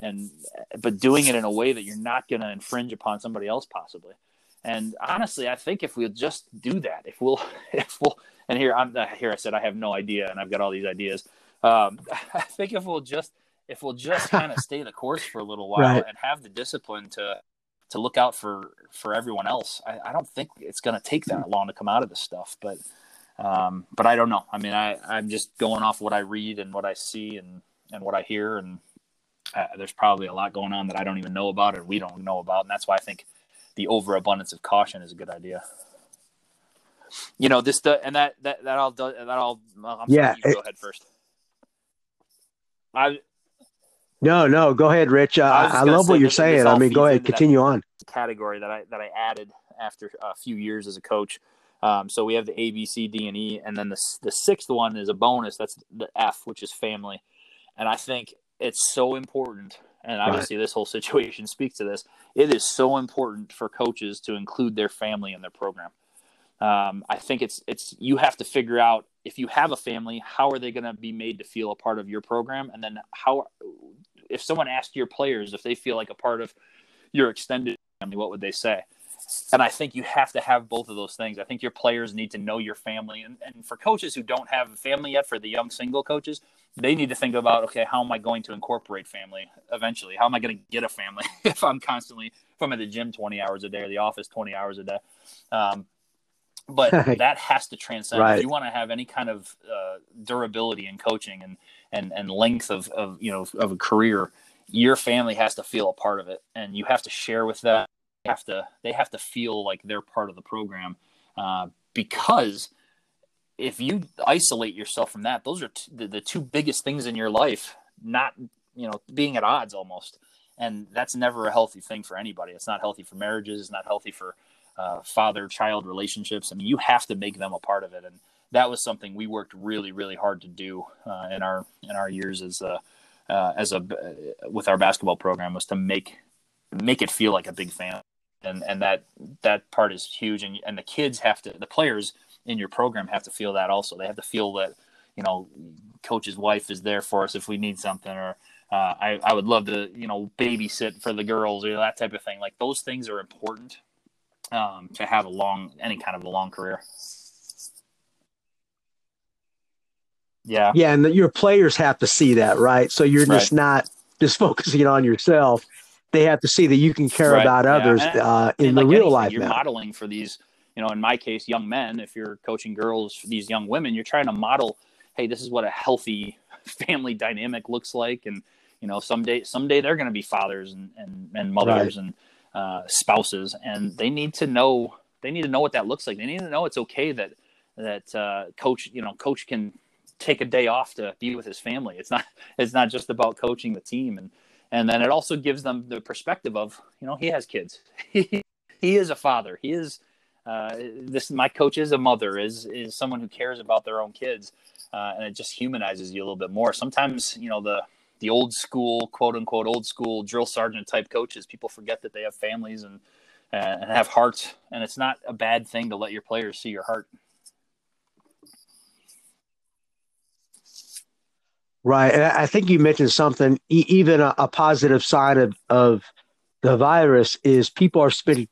and but doing it in a way that you're not going to infringe upon somebody else possibly. And honestly, I think if we'll just do that, if we'll <laughs> if we'll and here I'm here I said I have no idea and I've got all these ideas. Um, <laughs> I think if we'll just if we'll just kind of <laughs> stay the course for a little while right. and have the discipline to to look out for for everyone else. I, I don't think it's going to take that long to come out of this stuff, but um, but I don't know. I mean, I I'm just going off what I read and what I see and and what I hear, and uh, there's probably a lot going on that I don't even know about or we don't know about, and that's why I think the overabundance of caution is a good idea. You know, this the and that that that all does that all. I'm yeah, sorry, go ahead first. I no, no, go ahead, Rich. Uh, I, I love what you're saying. I mean, go ahead, continue on. Category that I that I added after a few years as a coach. Um, so we have the A, B, C, D, and E, and then the the sixth one is a bonus. That's the F, which is family. And I think it's so important. And obviously, right. this whole <laughs> situation speaks to this. It is so important for coaches to include their family in their program. Um, I think it's it's you have to figure out if you have a family, how are they going to be made to feel a part of your program, and then how if someone asked your players if they feel like a part of your extended family, what would they say? And I think you have to have both of those things. I think your players need to know your family. And, and for coaches who don't have a family yet, for the young single coaches, they need to think about okay, how am I going to incorporate family eventually? How am I going to get a family <laughs> if I'm constantly, if I'm at the gym 20 hours a day or the office 20 hours a day? Um, but <laughs> that has to transcend. Right. If you want to have any kind of uh, durability in coaching and and and length of of you know of a career your family has to feel a part of it and you have to share with them. You have to they have to feel like they're part of the program uh, because if you isolate yourself from that those are t- the, the two biggest things in your life not you know being at odds almost. And that's never a healthy thing for anybody. It's not healthy for marriages it's not healthy for uh, father child relationships. I mean you have to make them a part of it and that was something we worked really really hard to do uh, in our in our years as a uh, as a with our basketball program was to make make it feel like a big family and and that that part is huge and and the kids have to the players in your program have to feel that also they have to feel that you know, coach's wife is there for us if we need something, or uh, I, I would love to, you know, babysit for the girls or that type of thing. Like those things are important um, to have a long, any kind of a long career. Yeah. Yeah. And the, your players have to see that, right? So you're right. just not just <laughs> focusing on yourself. They have to see that you can care right. about others yeah. uh, in the like real anything, life. You're now. modeling for these, you know, in my case, young men. If you're coaching girls, these young women, you're trying to model, hey, this is what a healthy <laughs> family dynamic looks like, and you know, someday, someday they're going to be fathers and and, and mothers right. and uh, spouses, and they need to know they need to know what that looks like. They need to know it's okay that that uh, coach, you know, coach can take a day off to be with his family. It's not <laughs> it's not just about coaching the team and and then it also gives them the perspective of you know he has kids. <laughs> he, is a father. He is uh, this my coach is a mother is is someone who cares about their own kids uh, and it just humanizes you a little bit more. Sometimes you know the the old school quote unquote old school drill sergeant type coaches people forget that they have families and and have hearts and it's not a bad thing to let your players see your heart. Right. And I think you mentioned something, even a, a, positive sign of, of the virus is people are spending,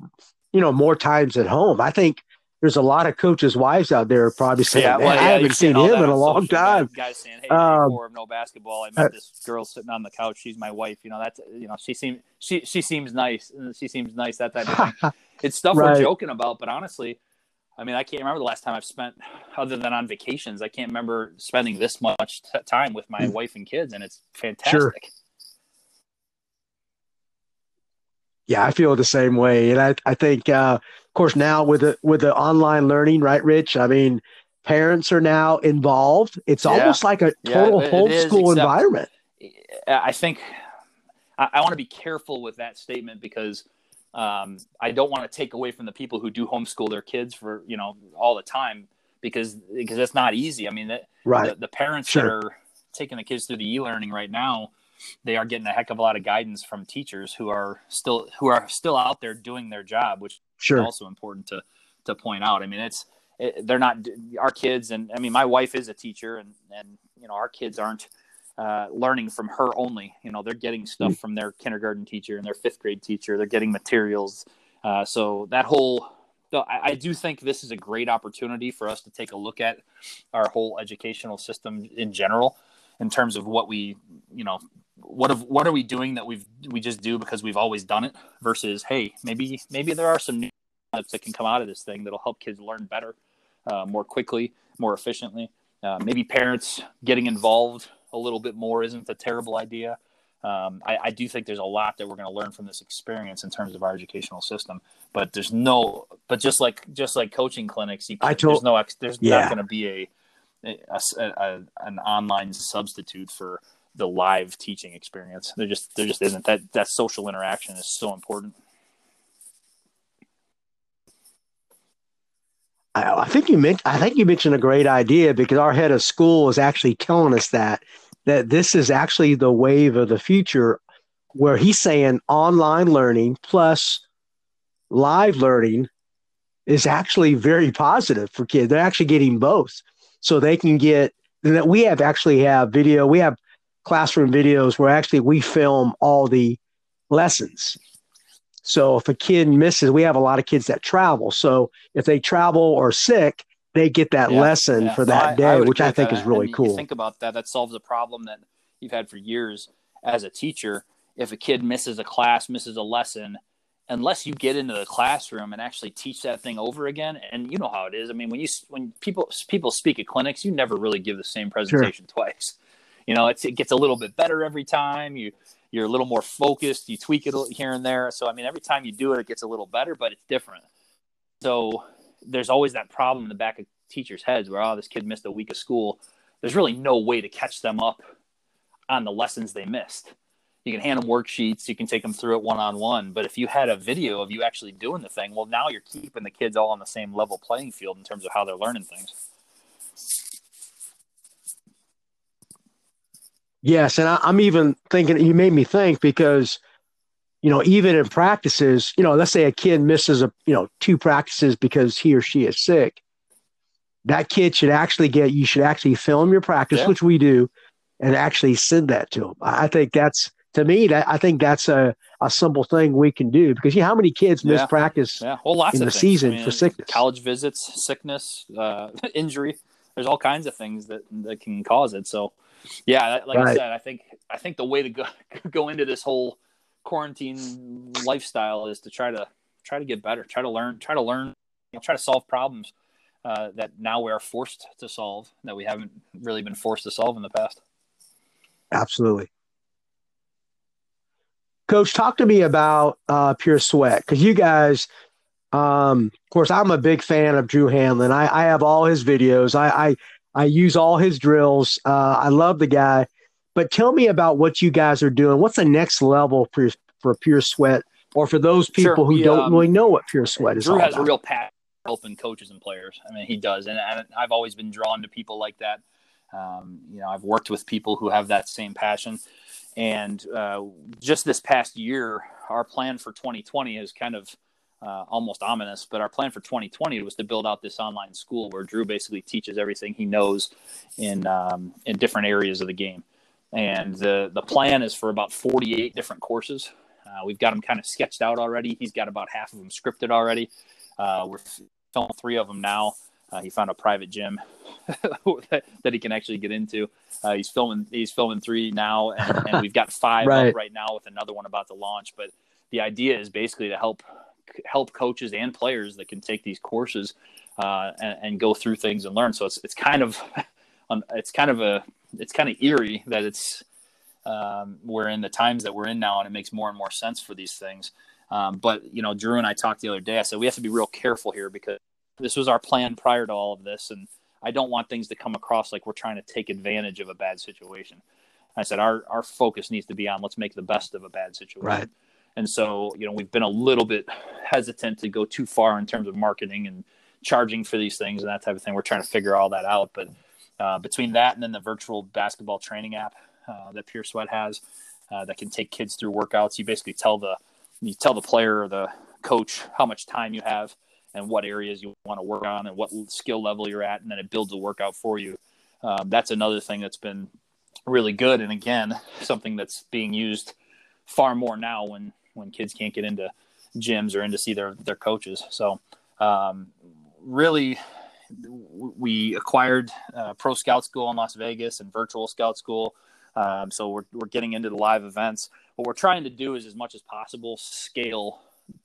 you know, more times at home. I think there's a lot of coaches' wives out there probably saying, yeah, well, yeah, I haven't seen him in a long time. Guys saying, hey, um, of no basketball. I met uh, this girl sitting on the couch. She's my wife. You know, that's, you know, she seems, she, she seems nice. She seems nice, that type of thing. <laughs> it's stuff right. we're joking about, but honestly, I mean, I can't remember the last time I've spent, other than on vacations, I can't remember spending this much t- time with my mm. wife and kids, and it's fantastic. Sure. Yeah, I feel the same way, and I I think, uh, of course, now with the with the online learning, right, Rich? I mean, parents are now involved. It's yeah. almost like a total yeah, homeschool environment. I think I, I want to be careful with that statement because um, I don't want to take away from the people who do homeschool their kids for you know all the time because because it's not easy. I mean, the, right. the, the parents sure. that are taking the kids through the e-learning right now, they are getting a heck of a lot of guidance from teachers who are still who are still out there doing their job, which sure. is also important to to point out. I mean, it's it, they're not our kids, and I mean, my wife is a teacher, and and you know, our kids aren't uh, learning from her only. You know, they're getting stuff mm. from their kindergarten teacher and their fifth grade teacher. They're getting materials. Uh, so that whole, I, I, do think this is a great opportunity for us to take a look at our whole educational system in general, in terms of what we, you know, what of what are we doing that we've we just do because we've always done it versus hey maybe maybe there are some new that can come out of this thing that'll help kids learn better, uh, more quickly, more efficiently. Uh, maybe parents getting involved a little bit more isn't a terrible idea. Um, I, I, do think there's a lot that we're going to learn from this experience in terms of our educational system. But there's no, but just like just like coaching clinics, you, I told, there's no, there's yeah. not going to be a, a, a, an online substitute for the live teaching experience. There just there just isn't that that social interaction is so important. I, think you meant I think you mentioned a great idea because our head of school is actually telling us that that this is actually the wave of the future where he's saying online learning plus live learning is actually very positive for kids. They're actually getting both. So they can get that we have actually have video, we have classroom videos where actually we film all the lessons. So if a kid misses, we have a lot of kids that travel. So if they travel or sick, they get that yeah, lesson yeah. for that I, day, I which I think that. is really and cool. think about that. That solves a problem that you've had for years as a teacher. If a kid misses a class, misses a lesson, unless you get into the classroom and actually teach that thing over again, and you know how it is. I mean, when you when people people speak at clinics, you never really give the same presentation sure. twice. You know, it gets a little bit better every time. You you're a little more focused. You tweak it here and there. So I mean, every time you do it, it gets a little better, but it's different. So there's always that problem in the back of teachers' heads where oh, this kid missed a week of school. There's really no way to catch them up on the lessons they missed. You can hand them worksheets, you can take them through it one on one. But if you had a video of you actually doing the thing, well, now you're keeping the kids all on the same level playing field in terms of how they're learning things. Yes, and I, am even thinking you made me think because, you know, even in practices, you know, let's say a kid misses a you know two practices because he or she is sick. that kid should actually get you should actually film your practice, Yeah. which we do, and actually send that to them. I think that's to me that I think that's a, a simple thing we can do because you know how many kids miss Yeah. practice Yeah, well, lots in of the things. season I mean, for sickness. college visits, sickness, uh, <laughs> injury. There's all kinds of things that that can cause it. So, yeah, like I said, I think I think the way to go <laughs> go into this whole quarantine lifestyle is to try to try to get better, try to learn, try to learn, you know, try to solve problems uh, that now we are forced to solve that we haven't really been forced to solve in the past. Absolutely. Coach, talk to me about uh, Pure Sweat because you guys, um, of course, I'm a big fan of Drew Hanlan. I, I have all his videos. I, I I use all his drills. Uh, I love the guy. But tell me about what you guys are doing. What's the next level for for Pure Sweat, or for those people Sure, who don't um, really know what Pure Sweat is Drew has about? a real passion for helping coaches and players. I mean, he does, and, and I've always been drawn to people like that. Um, you know, I've worked with people who have that same passion, and uh, just this past year, our plan for 2020 is kind of uh, almost ominous. But our plan for 2020 was to build out this online school where Drew basically teaches everything he knows in um, in different areas of the game. And the the plan is for about 48 different courses. Uh, we've got them kind of sketched out already. He's got about half of them scripted already. Uh, we're filming three of them now. Uh, he found a private gym <laughs> that, that he can actually get into. Uh, he's filming. He's filming three now, and, and we've got five <laughs> Right. up right now with another one about to launch. But the idea is basically to help help coaches and players that can take these courses uh, and, and go through things and learn. So it's it's kind of <laughs> it's kind of a it's kind of eerie that it's um, we're in the times that we're in now, and it makes more and more sense for these things. Um, but you know, Drew and I talked the other day. I said we have to be real careful here because this was our plan prior to all of this, and I don't want things to come across like we're trying to take advantage of a bad situation. I said our our focus needs to be on let's make the best of a bad situation. Right. And so, you know, we've been a little bit hesitant to go too far in terms of marketing and charging for these things and that type of thing. We're trying to figure all that out. But uh, between that and then the virtual basketball training app uh, that Pure Sweat has uh, that can take kids through workouts, you basically tell the you tell the player or the coach how much time you have and what areas you want to work on and what skill level you're at, and then it builds a workout for you. Um, that's another thing that's been really good, and again, something that's being used far more now when when kids can't get into gyms or in to see their their coaches. So um, really, we acquired uh, Pro Scout School in Las Vegas and Virtual Scout School. Um, so we're we're getting into the live events. What we're trying to do is, as much as possible, scale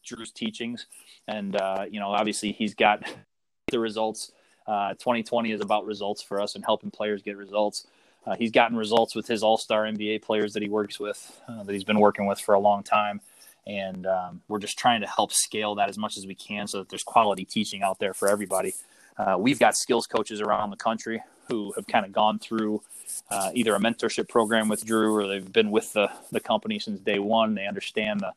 Drew's teachings, and uh, you know, obviously, he's got the results. Uh, 2020 is about results for us and helping players get results. Uh, he's gotten results with his all-star NBA players that he works with, uh, that he's been working with for a long time, and um, we're just trying to help scale that as much as we can, so that there's quality teaching out there for everybody. Uh, we've got skills coaches around the country who have kind of gone through uh, either a mentorship program with Drew or they've been with the, the company since day one. They understand the,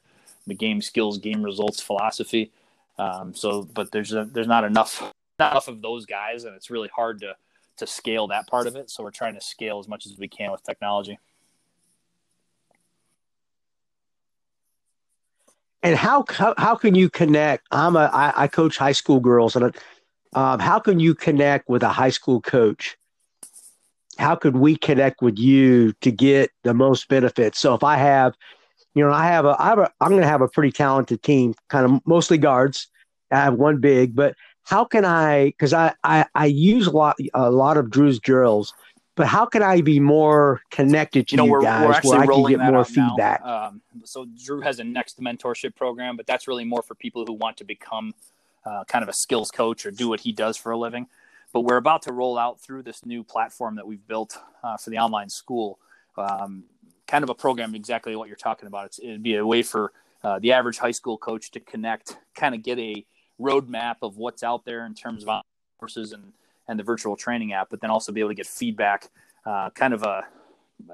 the game skills, game results philosophy. Um, so, but there's a, there's not enough not enough of those guys, and it's really hard to to scale that part of it. So we're trying to scale as much as we can with technology. And how how, how can you connect? I'm a I, I coach high school girls, and um, how can you connect with a high school coach? How could we connect with you to get the most benefits? So if I have, you know, I have a I have a I'm going to have a pretty talented team, kind of mostly guards. I have one big, but how can I? Because I, I I use a lot a lot of Drew's drills, but how can I be more connected to you know, you we're, guys we're where actually I can get more feedback? Um, so Drew has a next mentorship program, but that's really more for people who want to become uh, kind of a skills coach or do what he does for a living. But we're about to roll out through this new platform that we've built uh, for the online school, um, kind of a program exactly what you're talking about. It's, it'd be a way for uh, the average high school coach to connect, kind of get a roadmap of what's out there in terms of courses and and the virtual training app, but then also be able to get feedback, uh, kind of a,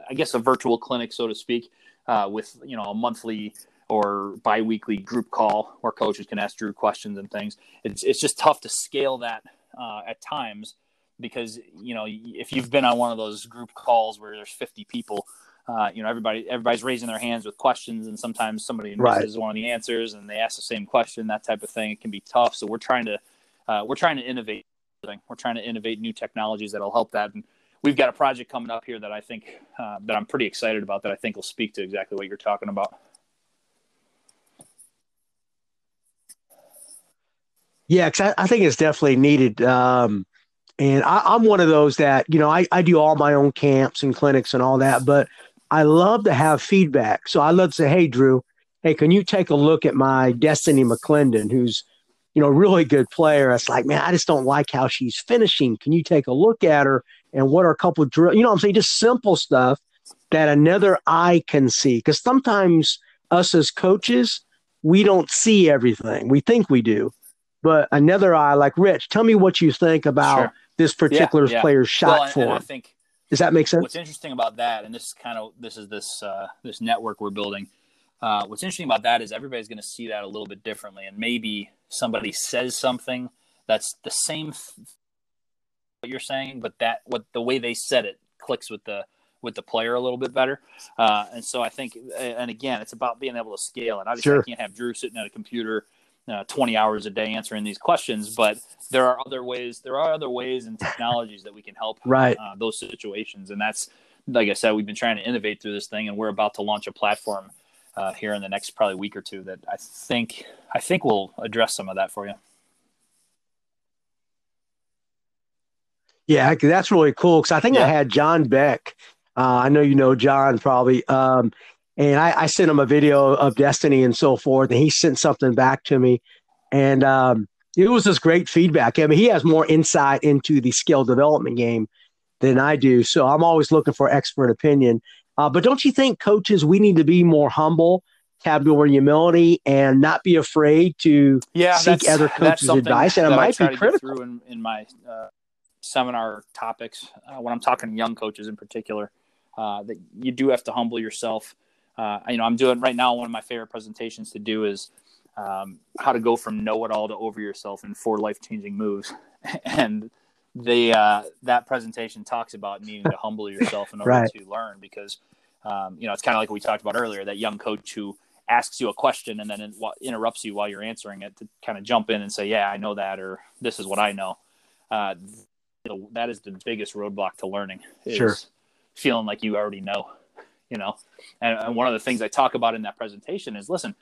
I guess, a virtual clinic, so to speak, uh, with you know a monthly or biweekly group call where coaches can ask Drew questions and things. It's it's just tough to scale that uh, at times because you know if you've been on one of those group calls where there's 50 people. Uh, you know, everybody everybody's raising their hands with questions, and sometimes somebody Right. misses one of the answers, and they ask the same question, that type of thing. It can be tough. So we're trying to uh, we're trying to innovate We're trying to innovate new technologies that'll help that. And we've got a project coming up here that I think uh, that I'm pretty excited about that I think will speak to exactly what you're talking about. Yeah, I, I, think it's definitely needed. Um, and I, am one of those that, you know, I, I do all my own camps and clinics and all that, but I love to have feedback. So I love to say, hey, Drew, hey, can you take a look at my Destiny McClendon, who's, you know, a really good player? It's like, man, I just don't like how she's finishing. Can you take a look at her and what are a couple of drill? You know I'm saying? Just simple stuff that another eye can see. Because sometimes us as coaches, we don't see everything. We think we do. But another eye, like Rich, tell me what you think about sure. this particular yeah, yeah. player's shot well, form. I think does that make sense? What's interesting about that, and this is kind of this is this uh, this network we're building. Uh, what's interesting about that is everybody's going to see that a little bit differently, and maybe somebody says something that's the same th- what you're saying, but that what the way they said it clicks with the with the player a little bit better. Uh, and so I think, and again, it's about being able to scale it. Obviously, sure. I can't have Drew sitting at a computer uh, 20 hours a day answering these questions, but there are other ways. There are other ways and technologies that we can help right uh, those situations, and that's like I said, we've been trying to innovate through this thing, and we're about to launch a platform uh, here in the next probably week or two that I think I think will address some of that for you. Yeah, that's really cool because I think yeah. I had John Beck. Uh, I know you know John probably. Um, and I, I, sent him a video of Destiny and so forth, and he sent something back to me, and um, it was just great feedback. I mean, he has more insight into the skill development game than I do, so I'm always looking for expert opinion. Uh, but don't you think, coaches, we need to be more humble, have more humility, and not be afraid to yeah, seek other coaches' advice? And it might be critical. In, in, my uh, seminar topics, uh, when I'm talking to young coaches in particular, uh, that you do have to humble yourself uh, you know, I'm doing right now. One of my favorite presentations to do is um, how to go from know it all to over yourself in four life changing moves. <laughs> and the uh, that presentation talks about needing to humble <laughs> yourself in order right. to learn because um, you know it's kind of like we talked about earlier that young coach who asks you a question and then in, interrupts you while you're answering it to kind of jump in and say yeah I know that or this is what I know. Uh, that is the biggest roadblock to learning. Is sure. Feeling like you already know you know and, and one of the things i talk about in that presentation is listen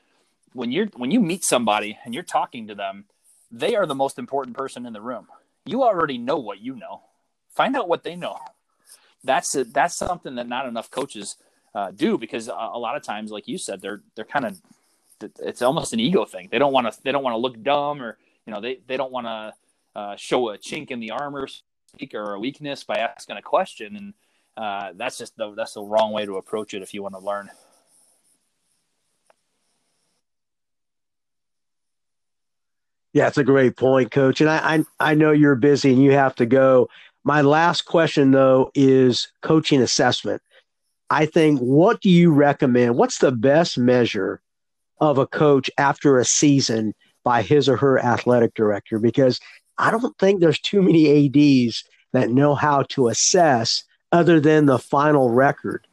when you're when you meet somebody and you're talking to them they are the most important person in the room you already know what you know. Find out what they know. That's a, that's something that not enough coaches uh, do because a, a, lot of times like you said they're they're kind of it's almost an ego thing. They don't want to they don't want to look dumb or you know they they don't want to uh, show a chink in the armor or a weakness by asking a question. And uh, that's just the that's the wrong way to approach it if you want to learn. Yeah, it's a great point, Coach. And I, I I know you're busy and you have to go. My last question though is coaching assessment. I think what do you recommend? What's the best measure of a coach after a season by his or her athletic director? Because I don't think there's too many ADs that know how to assess other than the final record.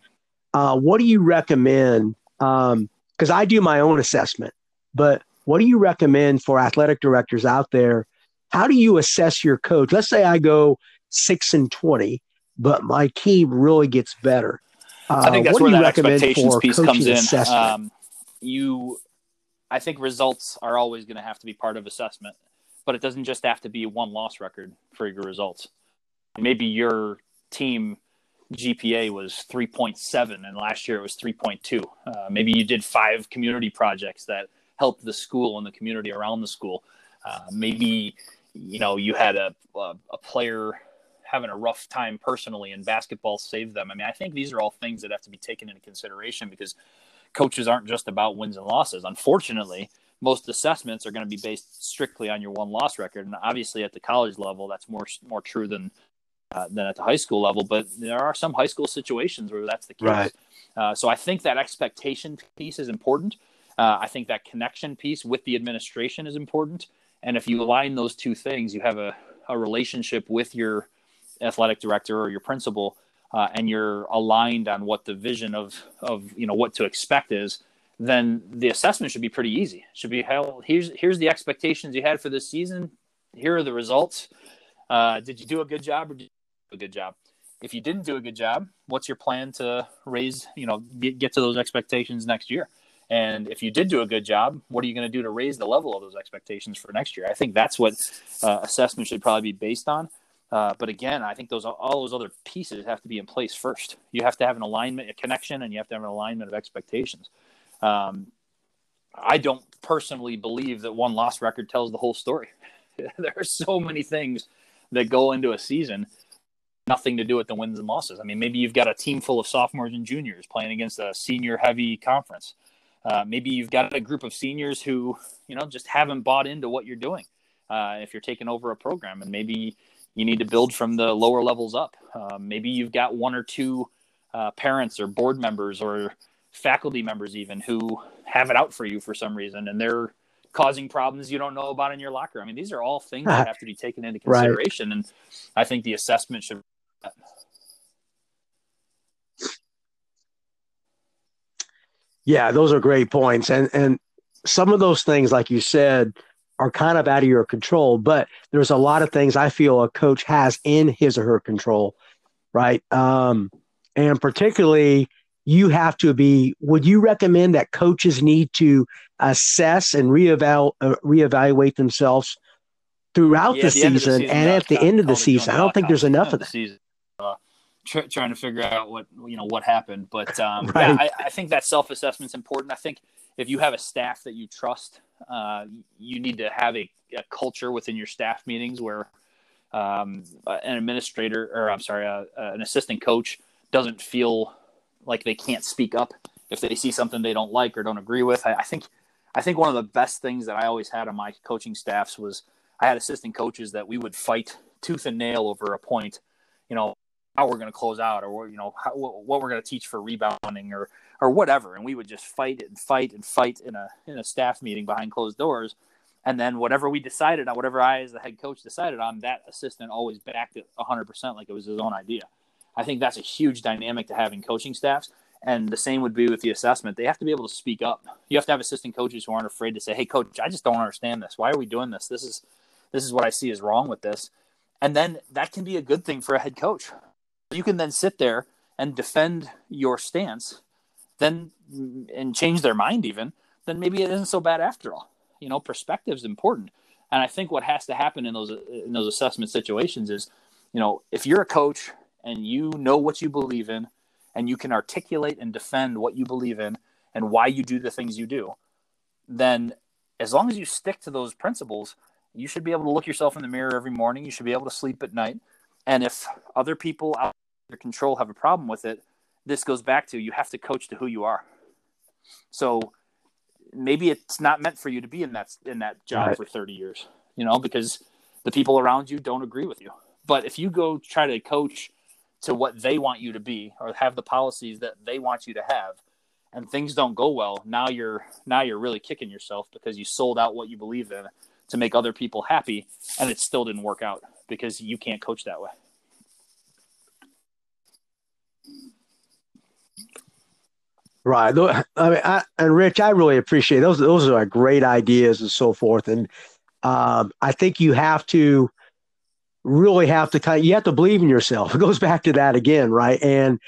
Uh, what do you recommend? Because um, I do my own assessment, but what do you recommend for athletic directors out there? How do you assess your coach? Let's say I go six and twenty, but my team really gets better. Uh, I think that's where that expectations piece comes in. Um, you, I think results are always going to have to be part of assessment, but it doesn't just have to be won loss record for your results. Maybe your team GPA was 3.7 and last year it was 3.2. Uh, maybe you did five community projects that helped the school and the community around the school. Uh, maybe you know you had a, a, a player having a rough time personally and basketball saved them. I mean, I think these are all things that have to be taken into consideration because coaches aren't just about wins and losses. Unfortunately, most assessments are going to be based strictly on your won loss record, and obviously at the college level, that's more more true than uh, than at the high school level. But there are some high school situations where that's the case. Right. Uh, so I think that expectation piece is important. Uh, I think that connection piece with the administration is important. And if you align those two things, you have a, a relationship with your athletic director or your principal, uh, and you're aligned on what the vision of of you know what to expect is. Then the assessment should be pretty easy. It should be hell. Here's here's the expectations you had for this season. Here are the results Uh, did you do a good job or did you do a good job? If you didn't do a good job, what's your plan to raise, you know, get, get to those expectations next year? And if you did do a good job, what are you going to do to raise the level of those expectations for next year? I think that's what uh, assessment should probably be based on. Uh, but again, I think those all those other pieces have to be in place first. You have to have an alignment, a connection, and you have to have an alignment of expectations. Um, I don't personally believe that won loss record tells the whole story. <laughs> there are so many things that go into a season, nothing to do with the wins and losses. I mean, maybe you've got a team full of sophomores and juniors playing against a senior heavy conference. Uh, maybe you've got a group of seniors who, you know, just haven't bought into what you're doing. Uh, if you're taking over a program, and maybe you need to build from the lower levels up. Uh, maybe you've got one or two uh, parents or board members or faculty members even who have it out for you for some reason, and they're causing problems you don't know about in your locker. I mean, these are all things that <laughs> have to be taken into consideration, right. and I think the assessment should. Yeah, those are great points, and and some of those things, like you said, are kind of out of your control, but there's a lot of things I feel a coach has in his or her control, right? Um, and particularly, you have to be. Would you recommend that coaches need to assess and reeval, uh, reevaluate themselves throughout yeah, the, season, the season and at the end of the season? I don't think there's enough of that. Season, uh, tr- trying to figure out what you know what happened, but um, <laughs> right. yeah, I, I think that self assessment is important. I think if you have a staff that you trust uh, you need to have a, a, culture within your staff meetings where um, an administrator or I'm sorry, uh, uh, an assistant coach doesn't feel like they can't speak up if they see something they don't like or don't agree with. I, I think I think one of the best things that I always had on my coaching staffs was I had assistant coaches that we would fight tooth and nail over a point, you know, how we're going to close out or you know how, what we're going to teach for rebounding or or whatever. And we would just fight and fight and fight in a in a staff meeting behind closed doors. And then whatever we decided on whatever i as the head coach decided on that assistant always backed it 100% like it was his own idea. I think that's a huge dynamic to having coaching staffs. And the same would be with the assessment. They have to be able to speak up. You have to have assistant coaches who aren't afraid to say hey coach i just don't understand this. Why are we doing this? This is this is what i see is wrong with this. And then that can be a good thing for a head coach you can then sit there and defend your stance, then and change their mind even, then maybe it isn't so bad after all. You know, perspective is important. And I think what has to happen in those in those assessment situations is, you know, if you're a coach and you know what you believe in and you can articulate and defend what you believe in and why you do the things you do, then as long as you stick to those principles, you should be able to look yourself in the mirror every morning. You should be able to sleep at night. And if other people out your control have a problem with it, this goes back to you have to coach to who you are. So maybe it's not meant for you to be in that in that job right. for 30 years, you know, because the people around you don't agree with you. But if you go try to coach to what they want you to be or have the policies that they want you to have and things don't go well, now you're now you're really kicking yourself because you sold out what you believe in to make other people happy and it still didn't work out because you can't coach that way. Right. I mean, I, and Rich, I really appreciate those. Those are great ideas and so forth. And um, I think you have to really have to kind. Of, you have to believe in yourself. <laughs> It goes back to that again, right? And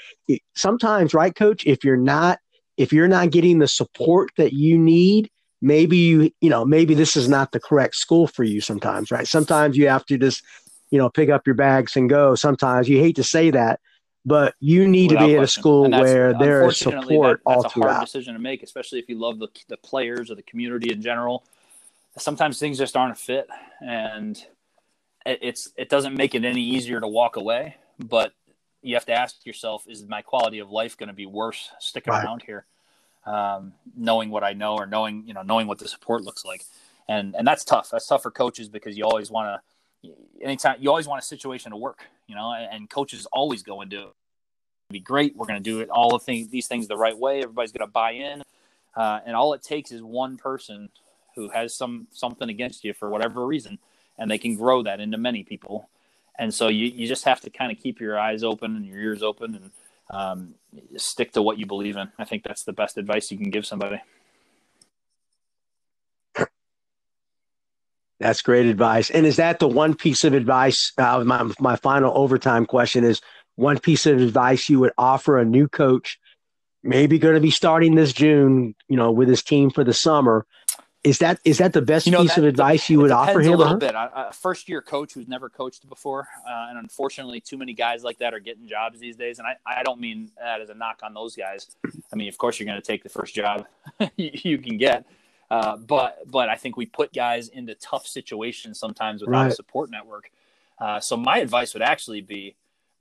sometimes, right, Coach, if you're not if you're not getting the support that you need, maybe you you know maybe this is not the correct school for you. Sometimes, right? Sometimes you have to just you know pick up your bags and go. Sometimes you hate to say that, but you need Without to be at a school where there is support that, all that's throughout. a hard decision to make, especially if you love the, the players or the community in general. Sometimes things just aren't a fit, and it, it's it doesn't make it any easier to walk away. But you have to ask yourself: Is my quality of life going to be worse sticking right. around here, um, knowing what I know or knowing you know knowing what the support looks like? And and that's tough. That's tough for coaches because you always want to anytime you always want a situation to work, you know, and, and coaches always go into it. Be great. We're going to do it all of things, these things the right way. Everybody's going to buy in, uh, and all it takes is one person who has some something against you for whatever reason, and they can grow that into many people. And so you you just have to kind of keep your eyes open and your ears open and um, stick to what you believe in. I think that's the best advice you can give somebody. That's great advice. And is that the one piece of advice? Uh, my my final overtime question is one piece of advice you would offer a new coach, maybe going to be starting this June, you know, with his team for the summer. Is that is that the best you know, piece that, of advice you would offer him? A little bit. A first year coach who's never coached before, uh, and unfortunately, too many guys like that are getting jobs these days. And I, I don't mean that as a knock on those guys. I mean, of course, you're going to take the first job <laughs> you can get. Uh, but but I think we put guys into tough situations sometimes without right. a support network. Uh, so my advice would actually be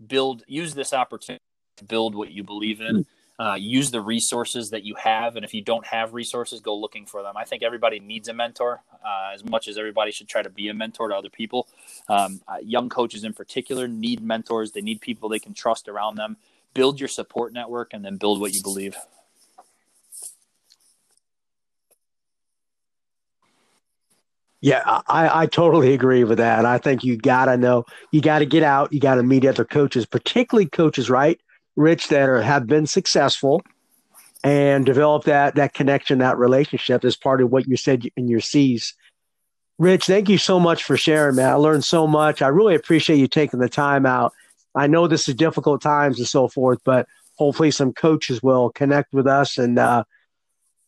build use this opportunity to build what you believe in. Uh, use the resources that you have, and if you don't have resources, go looking for them. I think everybody needs a mentor uh, as much as everybody should try to be a mentor to other people. Um, uh, young coaches, in particular, need mentors. They need people they can trust around them. Build your support network, and then build what you believe. Yeah, I, I totally agree with that. I think you got to know, you got to get out, you got to meet other coaches, particularly coaches, right, Rich, that are, have been successful and develop that that connection, that relationship as part of what you said in your C's. Rich, thank you so much for sharing, man. I learned so much. I really appreciate you taking the time out. I know this is difficult times and so forth, but hopefully some coaches will connect with us and uh, –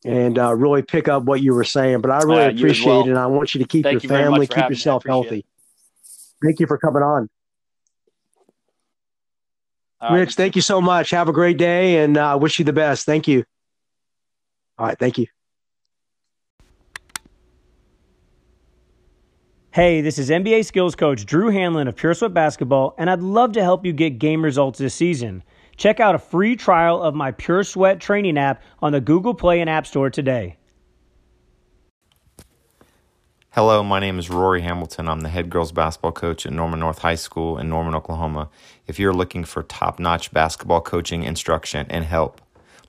and uh, really pick up what you were saying. But I really uh, appreciate well. it. And I want you to keep Thank your you family, keep yourself healthy. It. Thank you for coming on. All Rich, right. thank you so much. Have a great day and I uh, wish you the best. Thank you. All right. Thank you. Hey, this is NBA skills coach Drew Hanlen of Pure Sweat Basketball, and I'd love to help you get game results this season. Check out a free trial of my Pure Sweat training app on the Google Play and App Store today. Hello, my name is Rory Hamilton. I'm the head girls basketball coach at Norman North High School in Norman, Oklahoma. If you're looking for top notch basketball coaching, instruction, and help,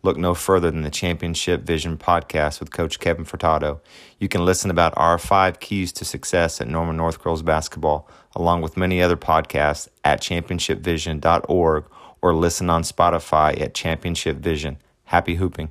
look no further than the Championship Vision podcast with Coach Kevin Furtado. You can listen about our five keys to success at Norman North Girls Basketball, along with many other podcasts at championshipvision.org or listen on Spotify at Championship Vision. Happy hooping.